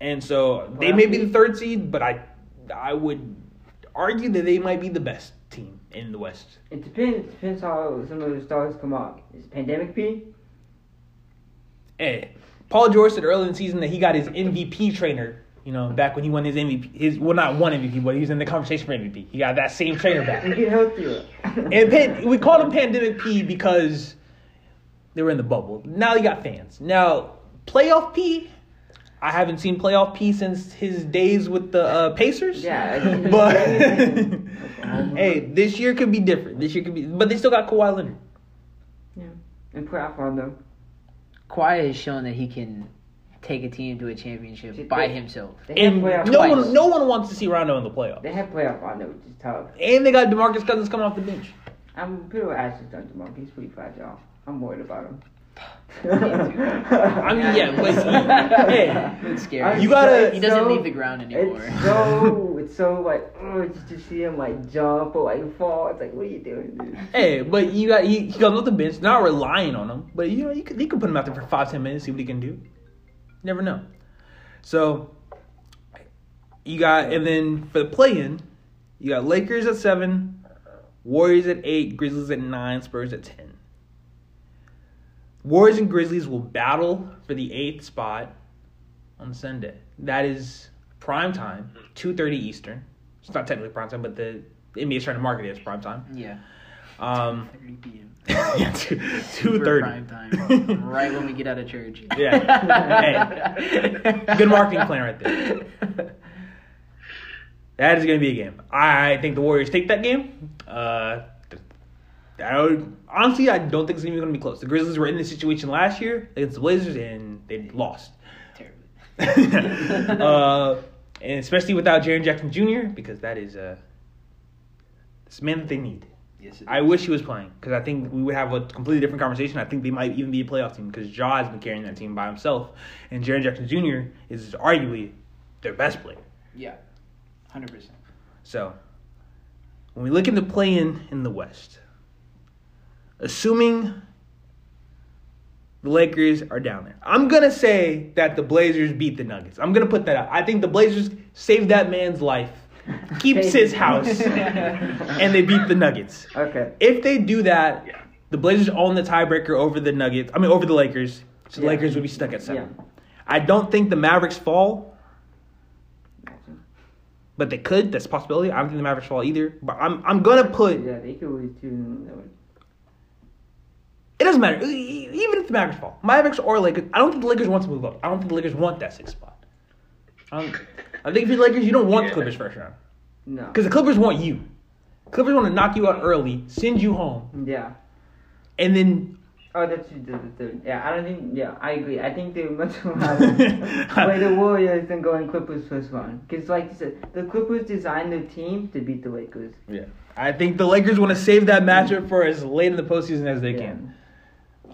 And so they may be the third seed, but I I would argue that they might be the best team in the West. It depends. It Depends how some of the stars come out. Is Pandemic P? Hey, Paul George said early in the season that he got his MVP trainer. You know, back when he won his MVP, his well, not one MVP, but he was in the conversation for MVP. He got that same trainer back. And get healthier. And pan, we called him Pandemic P because they were in the bubble. Now you got fans. Now playoff P, I haven't seen playoff P since his days with the uh, Pacers. Yeah, *laughs* but *laughs* hey, this year could be different. This year could be, but they still got Kawhi Leonard. Yeah. And playoff run though. Kawhi has shown that he can take a team to a championship by himself. They have And playoff no twice. one, no one wants to see Rondo in the playoffs. They have playoff run though, which is tough. And they got Demarcus Cousins coming off the bench. I'm pretty with Ashley Dungemont. He's pretty fragile. I'm worried about him. I mean, yeah, but he- hey, It's scary. You gotta- He doesn't so- leave the ground anymore. It's so it's so like oh, just to see him like jump or like fall. It's like what are you doing, dude? Hey, but you got he, he comes off the bench, not relying on him, but you know you could, you could put him out there for five ten minutes, see what he can do. Never know. So you got and then for the play-in, you got Lakers at seven, Warriors at eight, Grizzlies at nine, Spurs at ten. Warriors and Grizzlies will battle for the eighth spot on Sunday. That is prime time, two thirty Eastern. It's not technically prime time, but the, the NBA is trying to market it as prime time. yeah. Um, 30 p.m. *laughs* yeah, two two prime time. right when we get out of church. Yeah. Hey, good marketing plan right there. That is going to be a game. I think the Warriors take that game. Uh, I would, honestly, I don't think it's even going to be close. The Grizzlies were in this situation last year against the Blazers, and they lost. Terribly. *laughs* uh, and especially without Jaren Jackson Jr., because that is uh, this man that they need. Yes, it I is. wish he was playing because I think we would have a completely different conversation. I think they might even be a playoff team because Ja has been carrying that team by himself, and Jaren Jackson Jr. is arguably their best player. Yeah. 100%. So when we look at the play-in in the West, assuming the Lakers are down there, I'm gonna say that the Blazers beat the Nuggets. I'm gonna put that out. I think the Blazers saved that man's life, *laughs* keeps his house, *laughs* and they beat the Nuggets. Okay. If they do that, Yeah. the Blazers own the tiebreaker over the Nuggets. I mean, over the Lakers. So the Yeah. Lakers would be stuck at seven. Yeah. I don't think the Mavericks fall, but they could. That's a possibility. I don't think the Mavericks fall either. But I'm I'm gonna put. Yeah, they could lose too. That would- It doesn't matter. Even if the Mavericks fall, Mavericks or Lakers, I don't think the Lakers want to move up. I don't think the Lakers want that sixth spot. I, I think if you're the Lakers, you don't want the Clippers first round No. because the Clippers want you. Clippers want to knock you out early, send you home, Yeah. and then Oh, that's third. Yeah, I don't think. Yeah, I agree. I think they're much rather *laughs* play the Warriors than go in Clippers first round. Because, like you said, the Clippers designed their team to beat the Lakers. Yeah. I think the Lakers want to save that matchup mm. for as late in the postseason as they Yeah. can.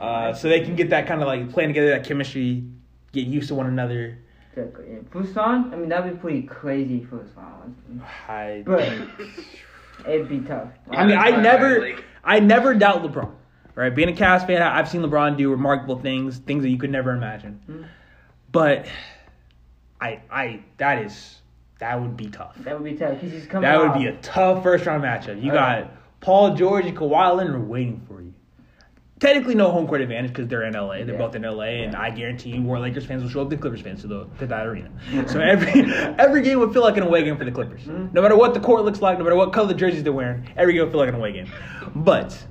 Uh, so they can get that kind of like playing together, that chemistry, get used to one another. Exactly. Yeah. First round, I mean, that'd be pretty crazy first round. I, But it'd be tough. I mean, I never, I never doubt LeBron. Right, being a Cavs fan, I- I've seen LeBron do remarkable things, things that you could never imagine. Mhm. But I, I, that is, that would be tough. That would be tough because he's coming. That would be a tough first round matchup. You Okay. got Paul George and Kawhi Leonard waiting for you. Technically, no home court advantage because they're in LA. They're Yeah. both in LA, and Yeah. I guarantee you, more Lakers fans will show up than Clippers fans to the to that arena. So every *laughs* every game would feel like an away game for the Clippers. Mhm. No matter what the court looks like, no matter what color jerseys they're wearing, every game will feel like an away game. But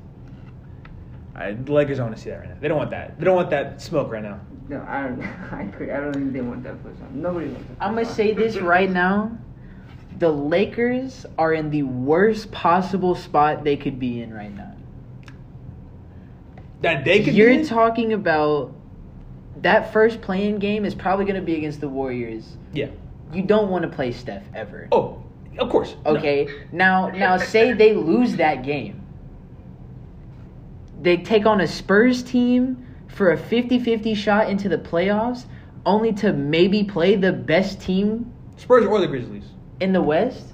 I, the Lakers don't want to see that right now. They don't want that. They don't want that smoke right now. No, I don't. *laughs* I agree. I don't think they want that first round. Nobody wants that. I'm gonna say this right now. The Lakers are in the worst possible spot they could be in right now. That they could. You're talking about that first playing game is probably gonna be against the Warriors. yeah. You don't want to play Steph ever. Oh, of course. No. Okay. Now now say they lose that game. They take on a Spurs team for a 50-50 shot into the playoffs only to maybe play the best team Spurs or the Grizzlies. in the West?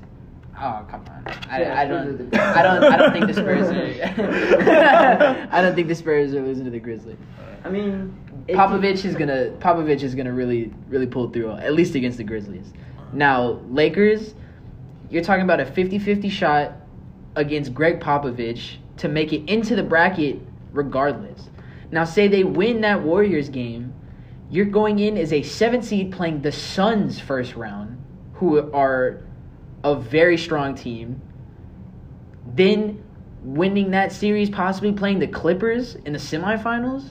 Oh, come on. I, Yeah, I don't I don't I don't think the Spurs are *laughs* *laughs* I don't think the Spurs are losing to the Grizzlies. I mean, Popovich is gonna Popovich is gonna really really pull through at least against the Grizzlies. Now Lakers, you're talking about a 50-50 shot against Gregg Popovich to make it into the bracket regardless. Now say they win that Warriors game, you're going in as a seven seed playing the Suns first round, who are a very strong team. Then winning that series, possibly playing the Clippers in the semifinals.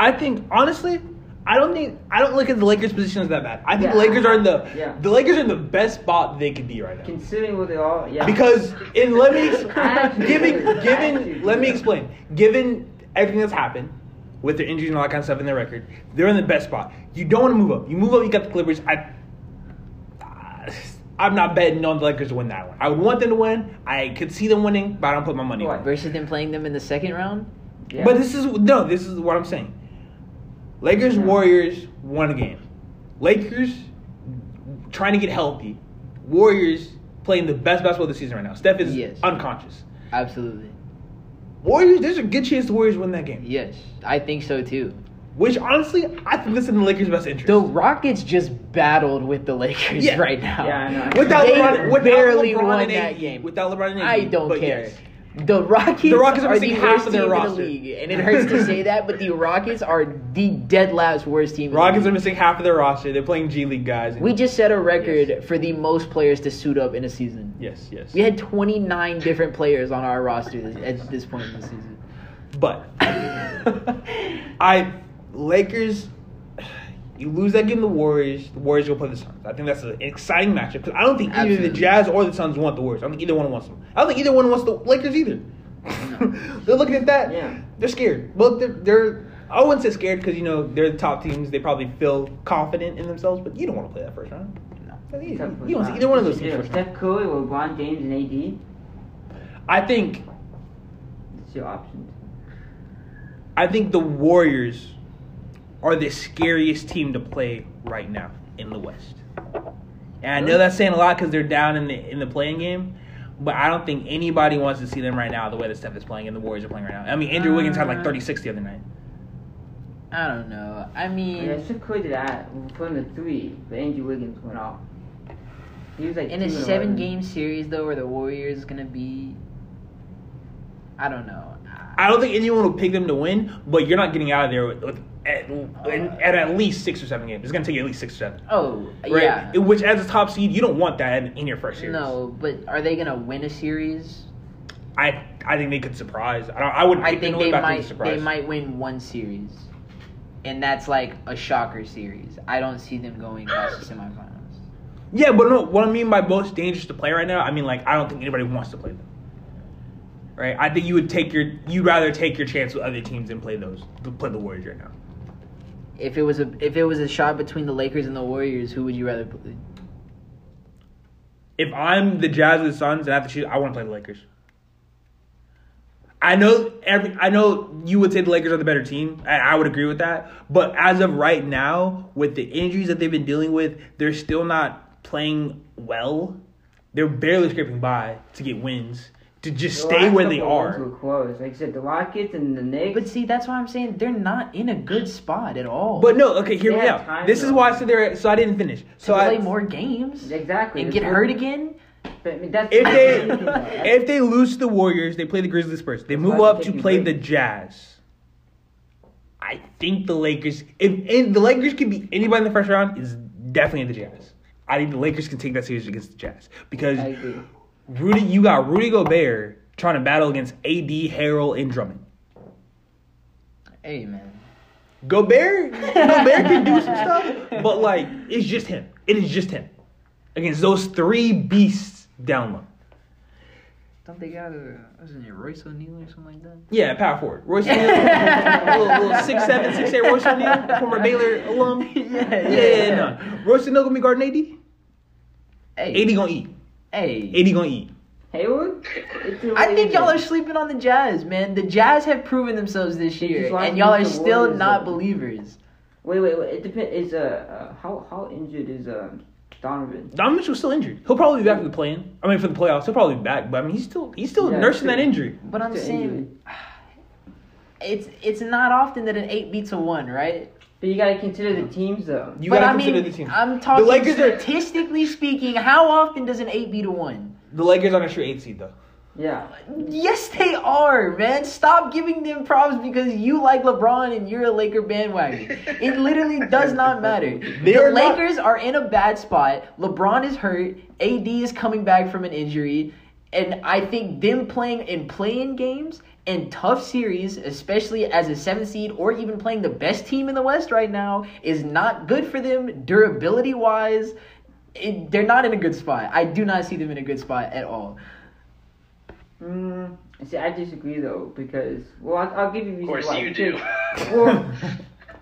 I think honestly, I don't think I don't look at the Lakers' position as that bad. I think the Lakers are in the Yeah. the Lakers are in the best spot they could be right now. Considering what they are, yeah. Because in let me Actually, given given let me explain. Given everything that's happened with their injuries and all that kind of stuff in their record, they're in the best spot. You don't want to move up. You move up, you got the Clippers. I uh, I'm not betting on the Lakers to win that one. I would want them to win. I could see them winning, but I don't put my money on. What? it. Versus them playing them in the second round. Yeah. But this is no. This is what I'm saying. Lakers. Warriors won a game. Lakers trying to get healthy. Warriors playing the best basketball of the season right now. Steph is Yes. unconscious. Absolutely. Warriors. There's a good chance the Warriors win that game. Yes, I think so too. Which honestly, I think this is in the Lakers' best interest. The Rockets just battled with the Lakers Yeah. right now. Yeah, I know. without They LeBron, without barely LeBron won and that AD, game. Without LeBron and AD, I don't care. yes. The Rockets, The Rockets are are the half worst of their team in roster. the league, and it hurts to say that, but the Rockets are the dead last worst team. in the Rockets are missing half of their roster. They're playing G League guys. We just set a record Yes. for the most players to suit up in a season. yes, yes. We had 29 different players on our roster this, at this point in the season. But *laughs* I Lakers. You lose that game, to the Warriors. The Warriors will play the Suns. I think that's an exciting matchup because I don't think either the Jazz or the Suns want the Warriors. I don't think either one wants them. I don't think either one wants the Lakers either. *laughs* they're looking at that. Yeah. They're scared. Well, they're, they're I wouldn't say scared because you know they're the top teams. They probably feel confident in themselves, but you don't want to play that first round. No. You, you don't want to see either one of those teams. Steph Curry or LeBron James and AD. I think It's your options. I think the Warriors are the scariest team to play right now in the West. And I know that's saying a lot because they're down in the in the playing game, but I don't think anybody wants to see them right now the way that Steph is playing and the Warriors are playing right now. I mean, Andrew Wiggins had like Uh, 36 the other night. I don't know. I mean, Yeah, Steph Curry did that from the three, but Andrew Wiggins went off. He was like in a seven 11. game series though, where the Warriors gonna be, I don't know. I don't think anyone will pick them to win, but you're not getting out of there with, with at, at at least six or seven games. It's gonna take you at least six or seven. Oh Right? yeah. Which as a top seed, you don't want that in, in your first series. No, but are they gonna win a series? I I think they could surprise. I don't, I wouldn't. I think they might. surprise. They might win one series, and that's like a shocker series. I don't see them going past the semifinals. Yeah, but no, what I mean by most dangerous to play right now, I mean like I don't think anybody wants to play them. Right? I think you would take your you'd rather take your chance with other teams and play those play the Warriors right now. If it was a if it was a shot between the Lakers and the Warriors, who would you rather play? If I'm the Jazz or the Suns and I have to choose, I want to play the Lakers. I know every I know you would say the Lakers are the better team, I would agree with that. But as of right now, with the injuries that they've been dealing with, they're still not playing well. They're barely scraping by to get wins to just The stay where they are. Were close. Like I said, the Rockets and the Knicks. But see, that's why I'm saying they're not in a good spot at all. But no, okay, hear They me have out. time, This is why I said there. So I didn't finish. to I play more games exactly. and get what- hurt again. But, I mean, that's if they I'm thinking, though. That's- if they lose the Warriors, they play the Grizzlies first. They That's move up to play break. the Jazz. I think the Lakers. If, if the Lakers can beat anybody in the first round, is definitely the Jazz. I think the Lakers can take that series against the Jazz because I agree. Rudy, you got Rudy Gobert trying to battle against AD, Harrell, and Drummond. Hey man, Gobert, Gobert can do some stuff, *laughs* but like it's just him. It is just him against those three beasts down low. don't they got a wasn't it Royce O'Neale or something like that? Yeah, power forward. Royce O'Neale, little, little *laughs* six seven, six eight Royce O'Neale, former Baylor alum. *laughs* Yeah, Yeah, yeah, yeah, no. Royce O'Neale gonna be guarding AD. Hey, AD gonna eat. Hey. AD gonna eat. Hayward. I think y'all are sleeping on the Jazz, man. The Jazz have proven themselves this year, and y'all are still Warriors, not though. believers. Wait, wait, wait. It depends. Is uh, uh how how injured is uh Donovan? Don Mitchell's still injured. He'll probably be back for the play-in. I mean, for the playoffs, he'll probably be back. But I mean, he's still he's still Yeah, nursing true. that injury. But I'm saying, injury. *sighs* it's it's not often that an eight beats a one, right? But you gotta consider the teams though. You but gotta I consider mean, the team. I'm talking the Lakers are statistically speaking. How often does an eight beat a one? the Lakers aren't a sure eight seed though. Yeah. Yes, they are, man. Stop giving them props because you like LeBron and you're a Laker bandwagon. It *laughs* literally does not matter. They the are not- Lakers are in a bad spot. LeBron is hurt. AD is coming back from an injury. And I think them playing in playing games and tough series, especially as a seventh seed or even playing the best team in the West right now, is not good for them durability wise. It, they're not in a good spot. I do not see them in a good spot at all. Mm, see, I disagree though because well, I'll, I'll give you reasons Of course why. you do. Well,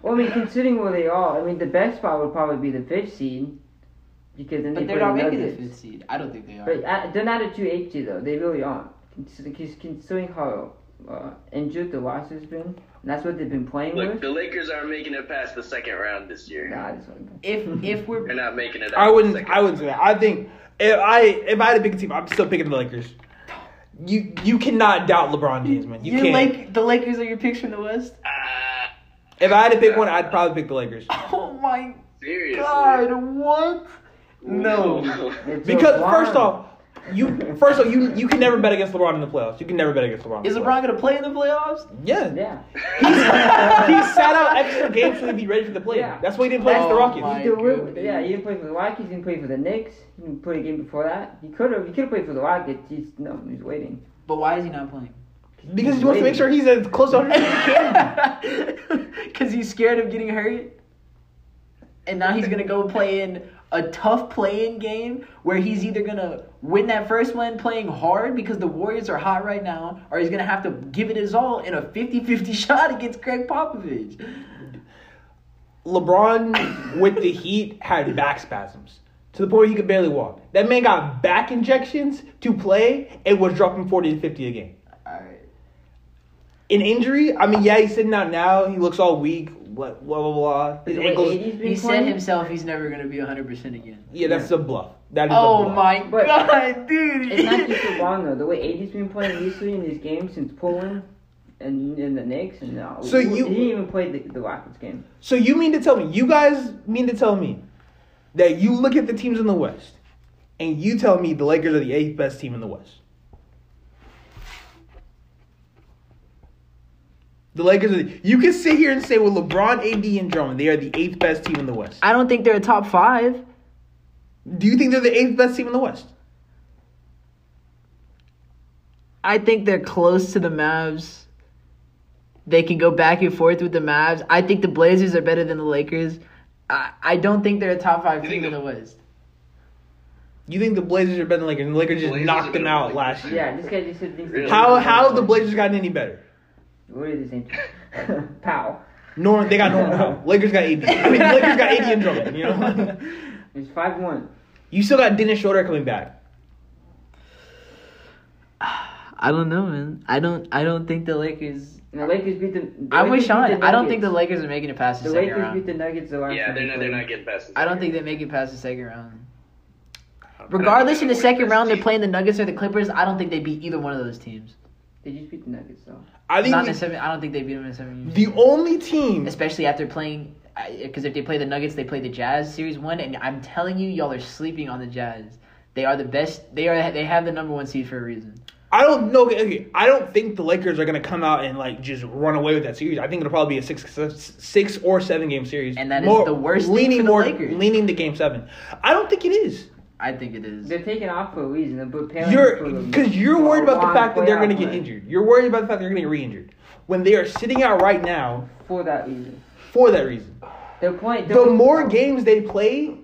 well, *laughs* I mean, considering where they are, I mean, the best spot would probably be the fifth seed. because then But they they're play not the making the fifth seed. I don't think they are. But uh, they're not a two eight seed though. They really aren't. Considering considering how uh, injured the Roster's been, and that's what they've been playing Look, with. the Lakers aren't making it past the second round this year. Nah, this one. if if we're They're not making it. Out I wouldn't. second I wouldn't say that. I think if I if I had to pick a team, I'm still picking the Lakers. You you cannot doubt LeBron James, man. You you can't. like the Lakers are your picks from the West. Ah, if I had to pick one, I'd probably pick the Lakers *laughs* Oh my seriously. God! What? No. *laughs* It's because LeBron. first off, you first off you you can never bet against LeBron in the playoffs. You can never bet against LeBron. in Is LeBron playoffs. gonna play in the playoffs? Yeah. Yeah. he sat out extra games so he'd be ready for the play. Yeah. That's why he didn't play against the Oh Rockets. He did yeah, he didn't play for the Rockets. He didn't play for the Knicks. He didn't play a game before that. He could have. He could have played for the Rockets. He's no. He's waiting. But why is he not playing? Because he wants to make sure he's as close to 100 as he can. Because *laughs* he's scared of getting hurt. And now he's gonna go play in a tough playing game where he's either gonna win that first one playing hard because the Warriors are hot right now, or he's gonna have to give it his all in a 50-50 *laughs* shot against Gregg Popovich. LeBron with the Heat had back spasms to the point where he could barely walk. That man got back injections to play and was dropping 40 to 50 a game. Alright. In injury, I mean, yeah, he's sitting out now. He looks all weak. Blah blah blah. blah. His The ankles. AD's He said himself he's never gonna be 100% again. Yeah, that's a bluff. That is a Oh bluff. my But- god, *laughs* *laughs* dude! It's not just LeBron though. The way AD's been playing recently in these games since Poland and in the Knicks and now. So he, you- he didn't even play the, the Rockets game. So you mean to tell me, you guys mean to tell me that you look at the teams in the West and you tell me the Lakers are the eighth best team in the West? The Lakers are. You can sit here and say "Well, LeBron, AD, and Drummond, they are the eighth best team in the West. I don't think they're a top five. Do you think they're the eighth best team in the West? I think they're close to the Mavs. They can go back and forth with the Mavs. I think the Blazers are better than the Lakers. I, I don't think they're a top five You team think in the- the West. You think the Blazers are better than the Lakers, and the Lakers just Blazers knocked them out last year? Yeah, this guy just said things. Really? How how have the Blazers gotten any better? What are the same thing? *laughs* Pow. Norman, they got Norman Powell. *laughs* Lakers got AD. I mean, the Lakers got AD and Drummond. You know, *laughs* It's five one. you still got Dennis Schroeder coming back. *sighs* I don't know, man. I don't. I don't think the Lakers. The Lakers beat the. the I'm with Lakers beat Sean. I don't think the Lakers are making it past the, The second Lakers round. The Lakers beat the Nuggets the last Yeah, they're not. They're not getting past. the I don't think they round. make it past the second round. Regardless, in the second round, they're playing the Nuggets or the Clippers. I don't think they beat either one of those teams. They just beat the Nuggets though. I think Not in the- the seven. I don't think they beat them in the seven. The only team, especially after playing because if they play the Nuggets, they play the Jazz series one, and I'm telling you, y'all are sleeping on the Jazz. They are the best. They are. They have the number one seed for a reason. I don't know. Okay, I don't think the Lakers are gonna come out and like just run away with that series. I think it'll probably be a six, six or seven game series, And that is the worst thing Leaning for the more, Lakers. leaning to game seven. I don't think it is. I think it is. They're taking off for a reason. They're preparing You're because you're worried about the fact that they're gonna get run. injured. You're worried about the fact they're gonna get re-injured when they are sitting out right now for that reason. for that reason. They're playing. the more games they play,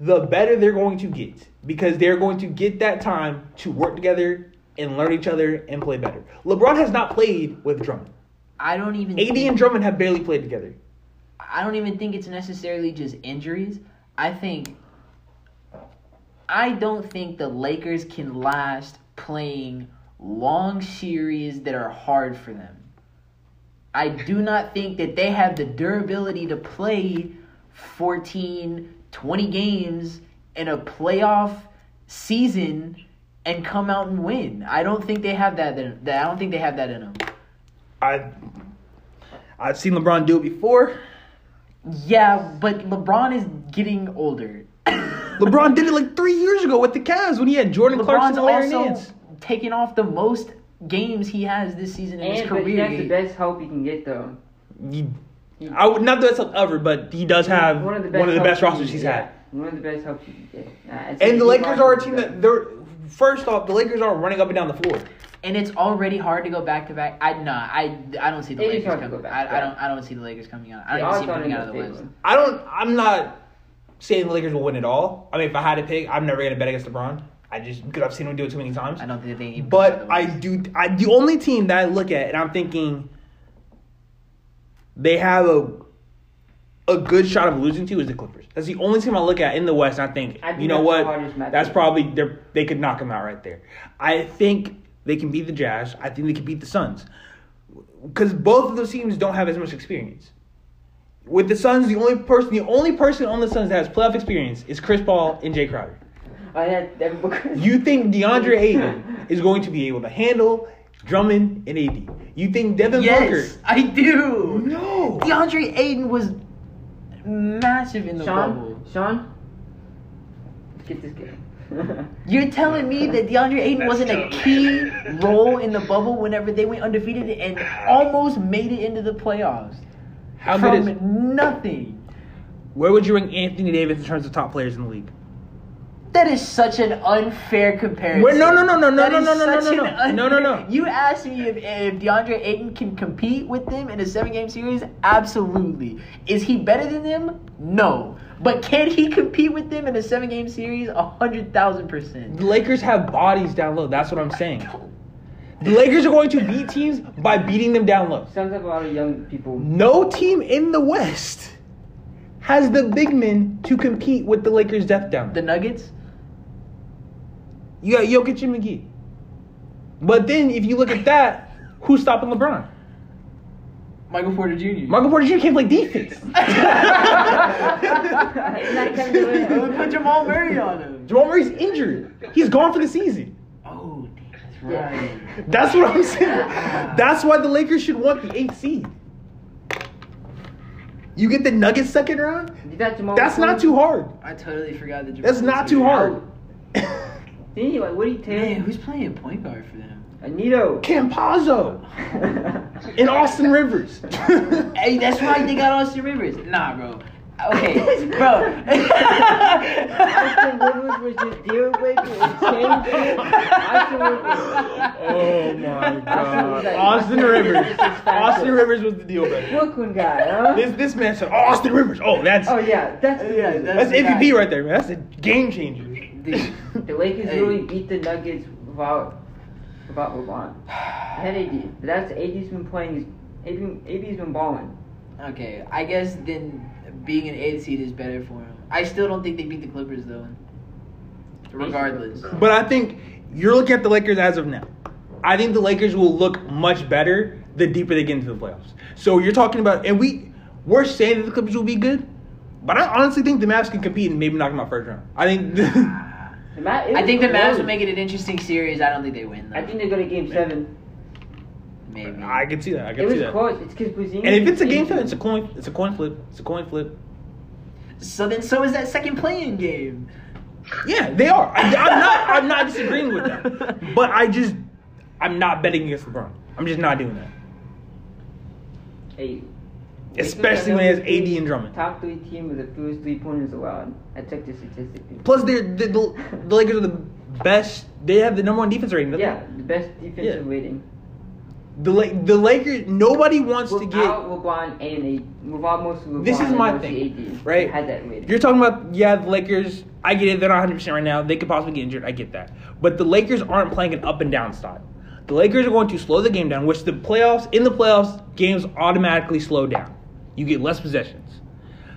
the better they're going to get because they're going to get that time to work together and learn each other and play better. LeBron has not played with Drummond. I don't even. AD think, and Drummond have barely played together. I don't even think it's necessarily just injuries. I think. I don't think the Lakers can last playing long series that are hard for them. I do not think that they have the durability to play 14, 20 games in a playoff season and come out and win. I don't think they have that. In, that I don't think they have that in them. I I've seen LeBron do it before. Yeah, but LeBron is getting older. LeBron did it like three years ago with the Cavs when he had Jordan Clarkson LeBron's and Larry also Nance. taking off the most games he has this season in his And but he career. has the best help you can get though. He- I would not the best help ever, but he does have one of the best, helps you rosters he's get. had. One of the best helps you can get. And the Lakers are a team that they're first off, the Lakers aren't running up and down the floor. and it's already hard to go back to back. I nah, I I don't see the It is Lakers hard coming. back I, I don't I don't see the Lakers coming out. I don't even see them aren't coming out of the their West. I don't. I'm not saying the Lakers will win it all. I mean, if I had to pick, I'm never gonna bet against LeBron. I just because I've seen him do it too many times. I don't think they even. come out of But I do. I the only team that I look at and I'm thinking they have a a good shot of losing to is the Clippers. That's the only team I look at in the West. And I think, I think you know what? the hardest matchup. That's probably they they could knock them out right there. I think they can beat the Jazz. I think they can beat the Suns because both of those teams don't have as much experience. With the Suns, the only person, the only person on the Suns that has playoff experience is Chris Paul and Jae Crowder. I had that because You think DeAndre Ayton is going to be able to handle Drummond and AD? You think Devin Yes, Booker? I do. No. DeAndre Ayton was massive in the Sean, bubble. Sean, let's get this game. *laughs* You're telling me that DeAndre Ayton That's wasn't a key role in the bubble whenever they went undefeated and almost made it into the playoffs How from good is? nothing? Where would you rank Anthony Davis in terms of top players in the league? That is such an unfair comparison. Wait, no, no, no, no, no, no, no, no, no, no, no, no, no, no. You asked me if, if DeAndre Ayton can compete with them in a seven-game series. Absolutely. Is he better than them? No. But can he compete with them in a seven-game series? A hundred thousand percent. The Lakers have bodies down low. That's what I'm saying. The Lakers are going to beat teams by beating them down low. Sounds like a lot of young people. No team in the West has the big men to compete with the Lakers' depth down. The Nuggets. You got Jokic and McGee. But then, if you look at that, who's stopping LeBron? Michael Porter Jr. Michael Porter Jr. can't play defense. *laughs* Not gonna do it. Put Jamal Murray on him. Jamal Murray's injured. He's gone for the season. That's right. That's what I'm saying. That's why the Lakers should want the eighth seed. You get the Nuggets second round? That Jamal That's not too hard. I totally forgot that. That's not too hard. Didn't he *laughs* like Woody Man, who's playing point guard for them? Anito. Campazzo *laughs* and Austin Rivers. Hey, that's why they got *laughs* Austin Rivers. Nah, bro. Okay, *laughs* bro. *laughs* Oh Austin Rivers was just deal breaker and changed it. Austin Rivers. Oh my God. Austin Rivers. This is factual. Austin Rivers was the deal breaker. Brooklyn guy, huh? This this man said Austin Rivers. Oh, that's Oh yeah, that's the Yeah, dude. that's- that's MVP right there, man. That's a game changer. Dude, The Lakers Hey. really beat the Nuggets without without LeBron. They had AD. But that's AD's been playing. He's AD, AD's been balling. okay, I guess then being an eight seed is better for him. I still don't think they beat the Clippers though. Regardless. But I think you're looking at the Lakers as of now. I think the Lakers will look much better the deeper they get into the playoffs. So you're talking about, and we we're saying that the Clippers will be good, but I honestly think the Mavs can compete and maybe knock them out first round. I think. The Ma- it I think the Mavs will make it an interesting series. I don't think they win though. I think they go to Game Seven. Maybe. I can see that. I It can was see that. close. It's because Porzingis. And if it's a game injured. flip, it's a coin. It's a coin flip. It's a coin flip. So then, so is that second playing game. Yeah, they are. I, I'm not. I'm not disagreeing with that. *laughs* But I just, I'm not betting against LeBron. I'm just not doing that. Hey, Especially when it has AD and Drummond. Top three team with the fewest three pointers allowed. I checked the statistics. Plus, they're the, the, the Lakers are the best. They have the number one defense rating. don't they? Yeah, the best defensive Yeah. rating. The La- the Lakers. Nobody wants to get. LeBron and AD. Without most LeBron This is my thing, AD, right? Had that rating. You're talking about yeah, the Lakers. I get it. They're not 100 percent right now. They could possibly get injured. I get that. But the Lakers aren't playing an up and down style. The Lakers are going to slow the game down, which the playoffs in the playoffs games automatically slow down. You get less possessions.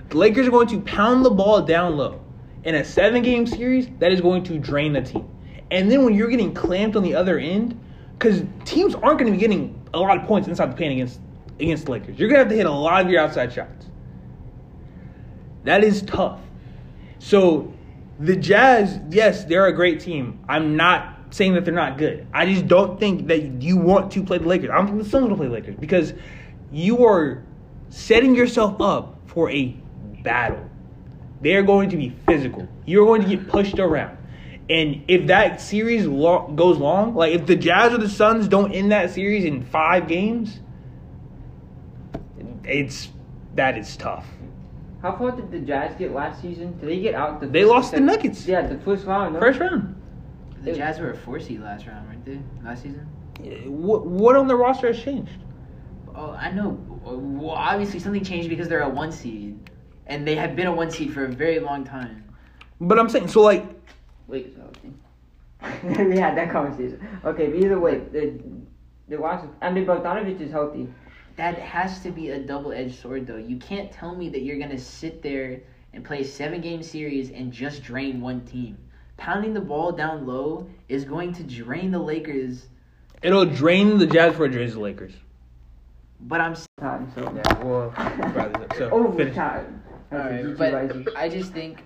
The Lakers are going to pound the ball down low. In a seven game series, that is going to drain the team. And then when you're getting clamped on the other end, because teams aren't going to be getting a lot of points inside the paint against against the Lakers. You're going to have to hit a lot of your outside shots. That is tough. So the Jazz, yes, they're a great team. I'm not saying that they're not good. I just don't think that you want to play the Lakers. I don't think the Suns will play the Lakers because you are setting yourself up for a battle. They are going to be physical. You're going to get pushed around. And if that series lo- goes long, like if the Jazz or the Suns don't end that series in five games, it's that is tough. How far did the Jazz get last season? Did they get out the? They first- lost the Nuggets. Yeah, the first round. No? First round. The Jazz were a four seed last round, right there, last season. What, what on the roster has changed? Oh, I know. Well, obviously something changed because they're a one seed, and they have been a one seed for a very long time. But I'm saying, so like, Lakers are healthy. we had that conversation. Okay, but either way, the the roster. I mean, Bogdanovich is healthy. that has to be a double-edged sword though. You can't tell me that you're gonna sit there and play a seven-game series and just drain one team. Pounding the ball down low is going to drain the Lakers. It'll drain the Jazz before it drains the Lakers. But I'm s- Time, so Yeah, well, rather so *laughs* finish. overtime. all That's a right, GG but. I just think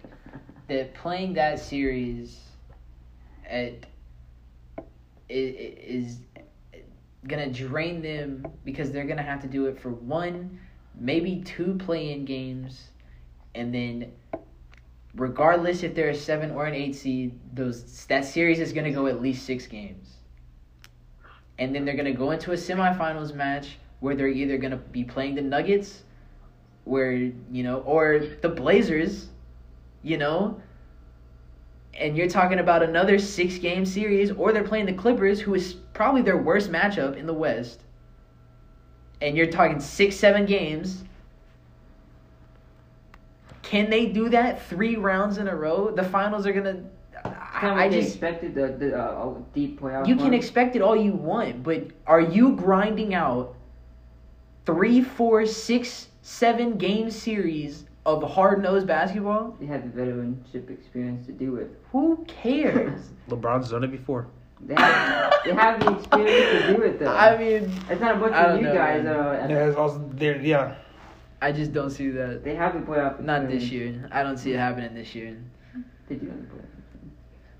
that playing that series at is gonna drain them because they're gonna have to do it for one, maybe two play-in games, and then regardless if they're a seven or an eight seed, those that series is gonna go at least six games. And then they're gonna go into a semifinals match where they're either gonna be playing the Nuggets, where you know, or the Blazers, you know. And you're talking about another six game series, or they're playing the Clippers, who is probably their worst matchup in the West. And you're talking six, seven games. Can they do that three rounds in a row? The finals are gonna. I, I just expected the, the uh, deep playoff. you can expect it all you want, but are you grinding out three, four, six, seven game series of hard nosed basketball? They have the veteranship experience to do it. Who cares? *laughs* LeBron's done it before. They have, they have the experience to do it though. *laughs* I mean, it's not a bunch of don't you know, guys. man. Uh, There's also there, yeah. I just don't see that. they have the playoff. Not this year. I don't see it happening this year. They do have the playoff.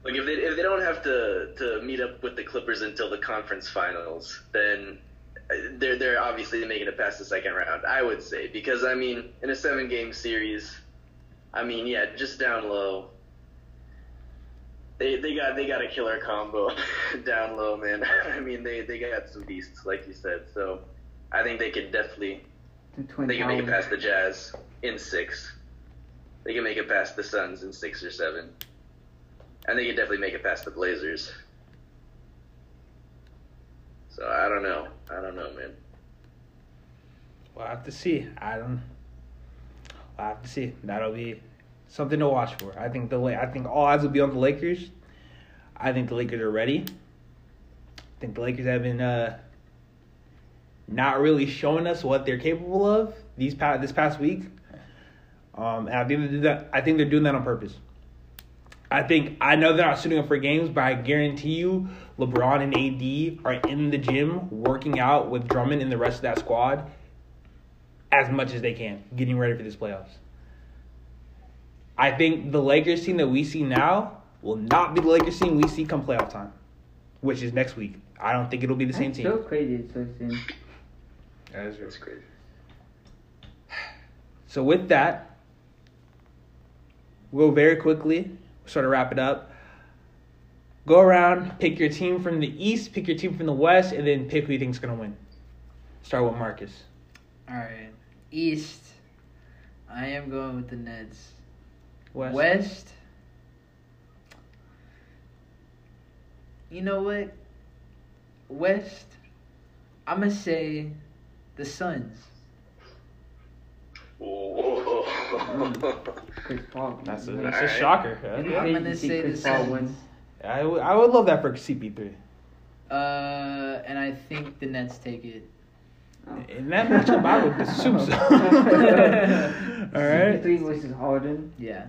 Like if they if they don't have to to meet up with the Clippers until the conference finals, then they're they're obviously making it past the second round. I would say because I mean in a seven game series, I mean yeah just down low. They they got they got a killer combo *laughs* down low man. *laughs* I mean they they got some beasts like you said. So I think they could definitely they can make it past the Jazz in six. They can make it past the Suns in six or seven. And they can definitely make it past the Blazers. So I don't know. I don't know, man. We'll have to see. I don't. We'll have to see. That'll be something to watch for. I think the I think all eyes will be on the Lakers. I think the Lakers are ready. I think the Lakers have been uh, not really showing us what they're capable of these past this past week. Um, and I think they do that. I think they're doing that on purpose. I think I know they're not suiting up for games, but I guarantee you, LeBron and AD are in the gym working out with Drummond and the rest of that squad as much as they can, getting ready for this playoffs. I think the Lakers team that we see now will not be the Lakers team we see come playoff time, which is next week. I don't think it'll be the same That's team. so crazy. It's so soon. That's crazy. So with that, we'll very quickly sort of wrap it up. Go around, pick your team from the East, pick your team from the West, and then pick who you think's gonna win. Start with Marcus. All right. East. I am going with the Nets. West. West. You know what? West. I'm gonna say the Suns. Chris Paul. That's a, that's a shocker. huh? It's I'm gonna say Chris the Paul Suns. Win. I would, I would love that for CP3. Uh, and I think the Nets take it. Oh. In that matchup, I would assume so. *laughs* All right, CP3 versus Harden. Yeah.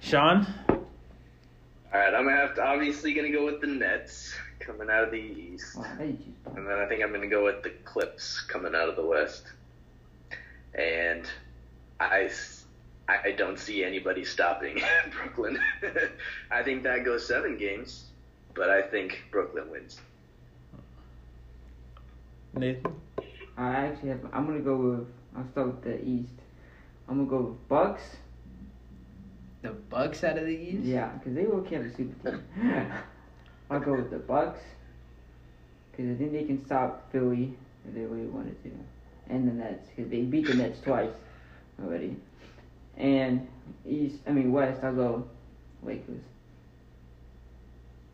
Sean. All right, I'm gonna have to obviously gonna go with the Nets coming out of the East, Wow, how did you choose and then I think I'm gonna go with the Clips coming out of the West. And I, s- I- I don't see anybody stopping *laughs* Brooklyn. *laughs* I think that goes seven games, but I think Brooklyn wins. Nathan. I actually have. I'm gonna go with. I'll start with the East. I'm gonna go with Bucks. The Bucks out of the East. Yeah, because they will have a super team. *laughs* I'll go with the Bucks. Because I think they can stop Philly if they really wanted to, and the Nets because they beat the Nets twice already. And East, I mean West, I'll go Lakers.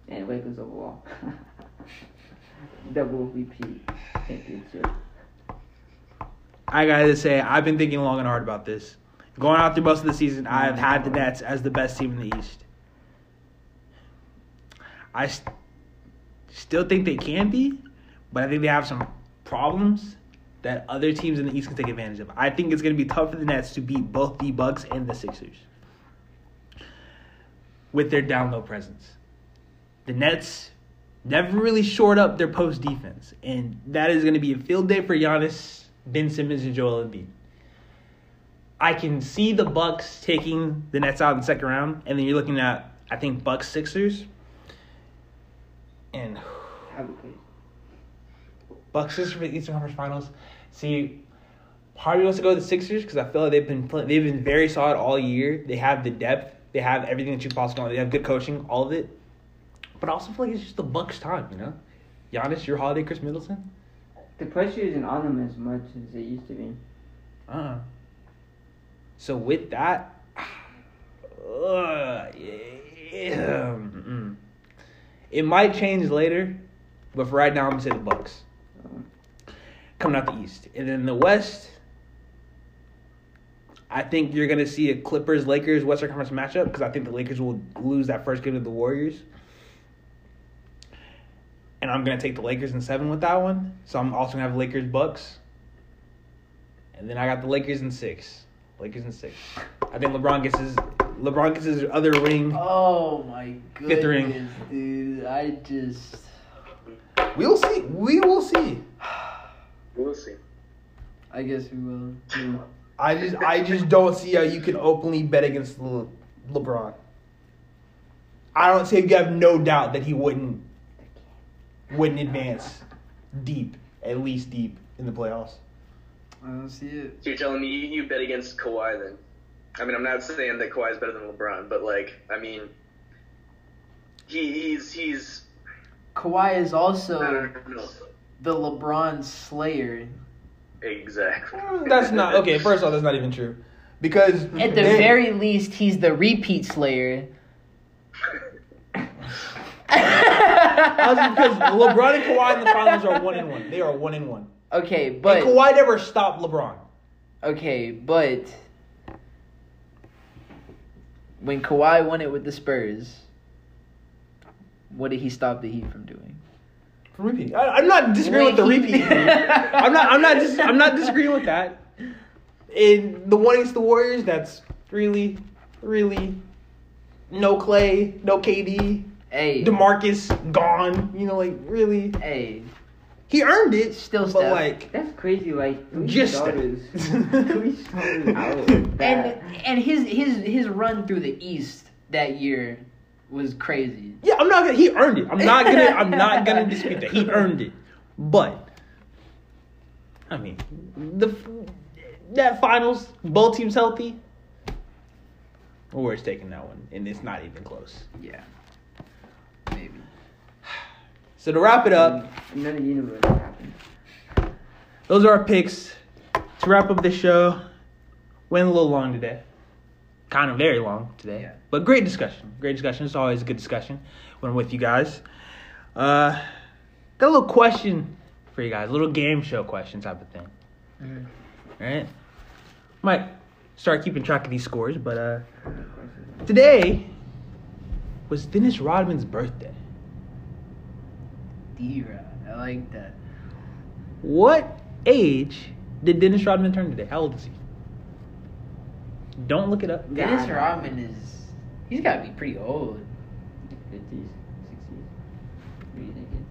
And Lakers overall. *laughs* Double repeat championship. I gotta say, I've been thinking long and hard about this. Going out through most of the season, I've had the Nets as the best team in the East. I st- still think they can be, but I think they have some problems that other teams in the East can take advantage of. I think it's going to be tough for the Nets to beat both the Bucks and the Sixers with their down low presence. The Nets never really shored up their post defense, and that is going to be a field day for Giannis, Ben Simmons, and Joel Embiid. I can see the Bucks taking the Nets out in the second round, and then you're looking at I think Bucks Sixers, and. Bucks Sixers for the Eastern Conference Finals. See, Harvey wants to go with the Sixers because I feel like they've been play- they've been very solid all year. They have the depth, they have everything that you possibly want. They have good coaching, all of it. But I also feel like it's just the Bucks' time, you know. Giannis, Jrue Holiday, Khris Middleton. The pressure isn't on them as much as it used to be. Uh. uh So with that, uh, *sighs* yeah, it might change later, but for right now, I'm gonna say the Bucks coming out the East, and then the West. I think you're gonna see a Clippers Lakers Western Conference matchup because I think the Lakers will lose that first game to the Warriors, and I'm gonna take the Lakers in seven with that one. So I'm also gonna have Lakers Bucks, and then I got the Lakers in six. Lakers in six. I think LeBron gets his LeBron gets his other ring. Oh my goodness, Fifth ring. dude! I just We'll see. We will see. We'll see. I guess we will. *laughs* I just I just don't see how you can openly bet against Le- LeBron. I don't see you have no doubt that he wouldn't wouldn't advance deep, at least deep in the playoffs. I don't see it. So you're telling me you, you bet against Kawhi then? I mean, I'm not saying that Kawhi is better than LeBron, but like, I mean, he, he's he's Kawhi is also the LeBron Slayer. exactly. Mm, that's not okay. First of all, that's not even true, because At the they- very least, he's the repeat Slayer. *laughs* Because LeBron and Kawhi in the finals are one and one. They are one and one. Okay, but and Kawhi never stopped LeBron. okay, but when Kawhi won it with the Spurs, what did he stop the Heat from doing? For repeat, I, I'm not disagreeing with the Wait. repeat. I'm not. I'm not. Dis- I'm not disagreeing with that. In the one against the Warriors, that's really, really no Clay, no KD, Hey, DeMarcus gone. You know, like really, hey, he earned it. Still but Steph. like That's crazy. Like three Just- starters, *laughs* three starters out. *laughs* and and his his his run through the East that year was crazy. Yeah, I'm not gonna. He earned it. I'm not gonna. I'm not *laughs* gonna dispute that. He earned it. But I mean, the that finals, both teams healthy. Warriors taking that one, and it's not even close. Yeah, maybe. *sighs* So to wrap it up, Another universe happened. those are our picks. To wrap up the show, went a little long today. Kind of very long today. Yeah. But great discussion. Great discussion. It's always a good discussion when I'm with you guys. Uh, got a little question for you guys, a little game show question type of thing. Mhm. All right. Might start keeping track of these scores, but uh, today was Dennis Rodman's birthday. D-Rod, I like that. What age did Dennis Rodman turn today? How old is he? Don't look it up. Dennis God. Rodman is he's got to be pretty old. Fifties, sixties. What are you thinking?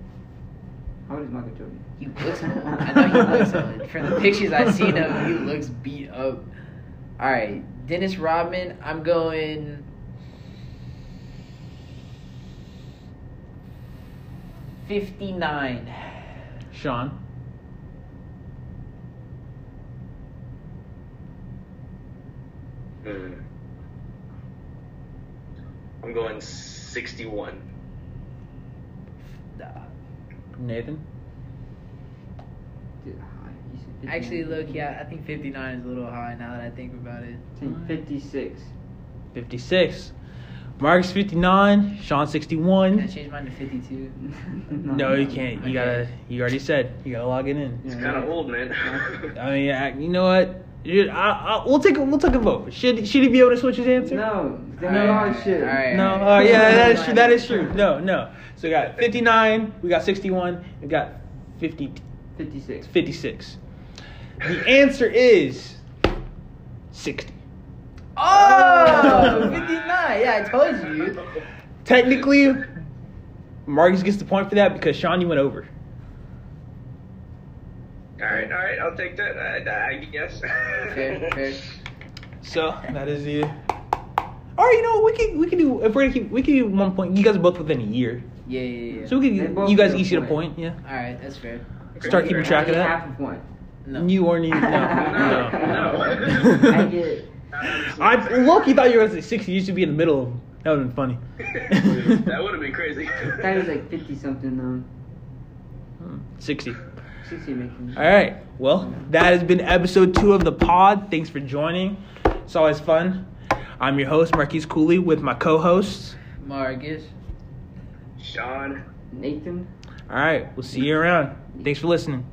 How old is Michael Jordan? He looks *laughs* old. I know he looks old. From the pictures I've seen of him, he looks beat up. All right, Dennis Rodman. I'm going. Fifty-nine. Sean. Hmm. I'm going 61. Nah. Nathan. Dude, high. You said 59. Actually, look, yeah, I think fifty-nine is a little high now that I think about it. I think fifty-six. 56. Mark's 59. Sean Can I 61. change mine to fifty-two? *laughs* No, you can't. You gotta. You already said. You gotta log it in. It's kind of old, man. *laughs* I mean, you know what? You- I, I, we'll take a we'll take a vote. Should should he be able to switch his answer? No, then Alright, no all shit. alright. No. Oh yeah, that is true. That is true. No, no. So we got 59. We got 61. We got 50. 56. 56. The answer is 60. Oh, 59. Yeah, I told you. Technically, Marcus gets the point for that because Sean, you went over. All right, all right, I'll take that. I, I guess. Fair, fair. *laughs* So that is the. All right, you know we can we can do if we're gonna keep we can do one point. You guys are both within a year, Yeah, yeah, yeah. so we can you guys each get a point. point. Yeah, All right, that's fair. start keeping track of that. Half a point. No. You or me? *laughs* No, No, no. no. I get. I look. You thought you were gonna say sixty. You should be in the middle of them. That would have been funny. *laughs* that would have been crazy. I thought it was like fifty something though. Hmm, sixty. Sixty making. All right. Well, that has been episode two of the pod. Thanks for joining. It's always fun. I'm your host, Marquise Cooley, with my co-hosts. Marcus. Sean. Nathan. All right. We'll see you around. Thanks for listening.